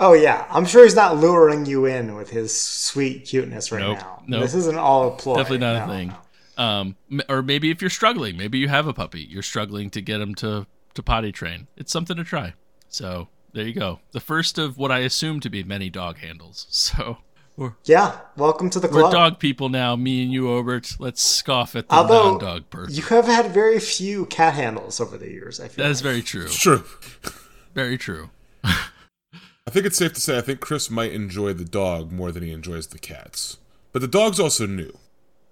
Speaker 3: Oh yeah, I'm sure he's not luring you in with his sweet cuteness right
Speaker 1: Nope,
Speaker 3: now.
Speaker 1: nope.
Speaker 3: This isn't all a ploy.
Speaker 1: Definitely not
Speaker 3: No,
Speaker 1: a thing.
Speaker 3: no.
Speaker 1: Um, or maybe if you're struggling, maybe you have a puppy, you're struggling to get him to to potty train. It's something to try. So there you go. The first of what I assume to be many dog handles. [LAUGHS] So we're,
Speaker 3: Yeah, welcome to the club.
Speaker 1: we're dog people now. Me and you, Obert. Let's scoff at the
Speaker 3: Although
Speaker 1: non-dog person.
Speaker 3: you have had very few cat handles over the years. I feel
Speaker 1: That is
Speaker 3: like.
Speaker 1: very true.
Speaker 2: It's true. [LAUGHS]
Speaker 1: Very true.
Speaker 2: I think it's safe to say I think Chris might enjoy the dog more than he enjoys the cats. But the dog's also new.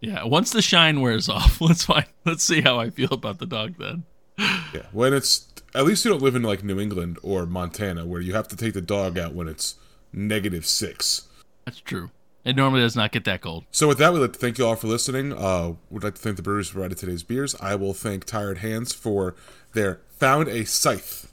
Speaker 1: Yeah. Once the shine wears off, [LAUGHS] let's find. Let's see how I feel about the dog then.
Speaker 2: Yeah. When it's at least you don't live in like New England or Montana where you have to take the dog out when it's negative six.
Speaker 1: That's true. It normally does not get that cold.
Speaker 2: So with that, we'd like to thank you all for listening. Uh, we'd like to thank the brewers who provided today's beers. I will thank Tired Hands for their Found a Scythe.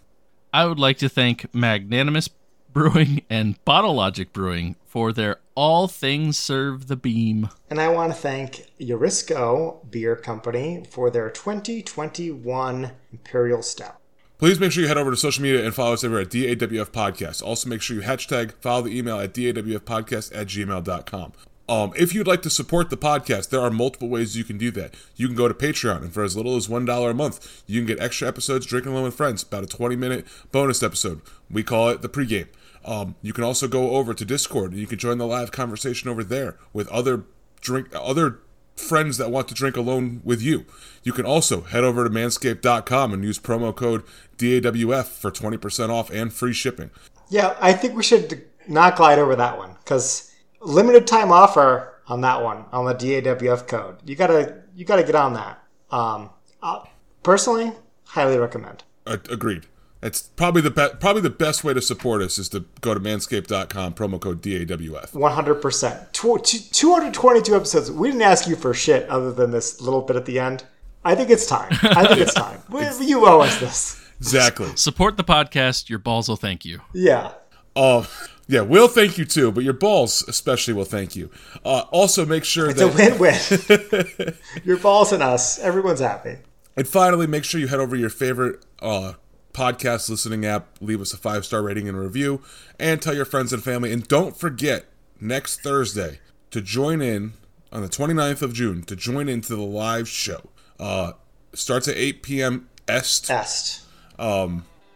Speaker 1: I would like to thank Magnanimous Brewing and Bottle Logic Brewing for their All Things Serve the Beam.
Speaker 3: And I want to thank Eurisko Beer Company for their 2021 Imperial Stout.
Speaker 2: Please make sure you head over to social media and follow us over at DAWF Podcast. Also, make sure you hashtag follow the email at DAWFpodcast at gmail.com. Um, if you'd like to support the podcast, there are multiple ways you can do that. You can go to Patreon, and for as little as $1 a month, you can get extra episodes drinking alone with friends, about a 20 minute bonus episode. We call it the pregame. Um, you can also go over to Discord, and you can join the live conversation over there with other drink other friends that want to drink alone with you. You can also head over to manscaped.com and use promo code DAWF for 20% off and free shipping.
Speaker 3: Yeah, I think we should not glide over that one because limited time offer on that one on the DAWF code. You gotta you gotta get on that. Um, uh, Personally, highly recommend.
Speaker 2: Uh, agreed. It's probably the be- probably the best way to support us is to go to manscaped.com promo code DAWF.
Speaker 3: 100%. Tw- t- 222 episodes. We didn't ask you for shit other than this little bit at the end. I think it's time. I think it's [LAUGHS] time. We- You owe us this.
Speaker 2: Exactly.
Speaker 1: Support the podcast. Your balls will thank you.
Speaker 3: Yeah.
Speaker 2: Oh, yeah, we'll thank you too, but your balls especially will thank you. Uh, also, make sure
Speaker 3: It's a
Speaker 2: that
Speaker 3: win-win. [LAUGHS] Your balls and us. Everyone's happy.
Speaker 2: And finally, make sure you head over to your favorite uh, podcast listening app, leave us a five star rating and review, and tell your friends and family. And don't forget next Thursday to join in on the 29th of June to join into the live show. Uh, starts at 8 p.m. Est.
Speaker 3: Est.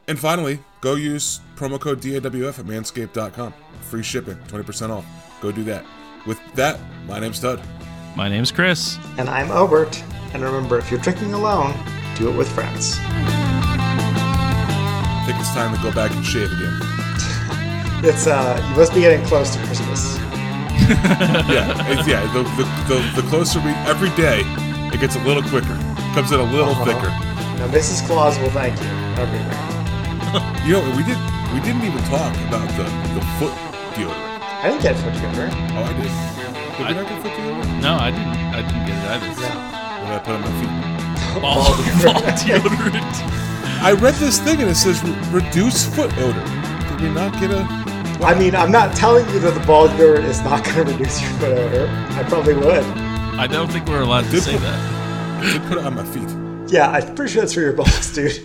Speaker 2: And finally, go use promo code DAWF at manscaped.com. Free shipping, 20% off. Go do that. With that, my name's Todd.
Speaker 1: My name's Chris.
Speaker 3: And I'm Obert. And remember, if you're drinking alone, do it with friends.
Speaker 2: I think it's time to go back and shave again. [LAUGHS]
Speaker 3: It's uh, you must be getting close to Christmas. [LAUGHS]
Speaker 2: yeah, it's, yeah. The, the, the, the closer we every day, it gets a little quicker. Comes in a little thicker.
Speaker 3: Now, Mrs. Claus will thank you everywhere. [LAUGHS]
Speaker 2: You know, we did we didn't even talk about the the foot deodorant.
Speaker 3: I didn't get foot deodorant.
Speaker 2: Oh, I did. Did we not get foot deodorant?
Speaker 1: No, I didn't. I didn't get it either.
Speaker 3: No.
Speaker 2: What did I put on my feet?
Speaker 1: Ball, ball deodorant.
Speaker 2: I read this thing and it says reduce foot odor. Did we not get a?
Speaker 3: I mean, I'm not telling you that the ball deodorant is not going to reduce your foot odor. I probably would.
Speaker 1: I don't think we're allowed to say
Speaker 2: put-
Speaker 1: that.
Speaker 2: I [LAUGHS] did put it on my feet.
Speaker 3: Yeah, I'm pretty sure that's for your balls, dude.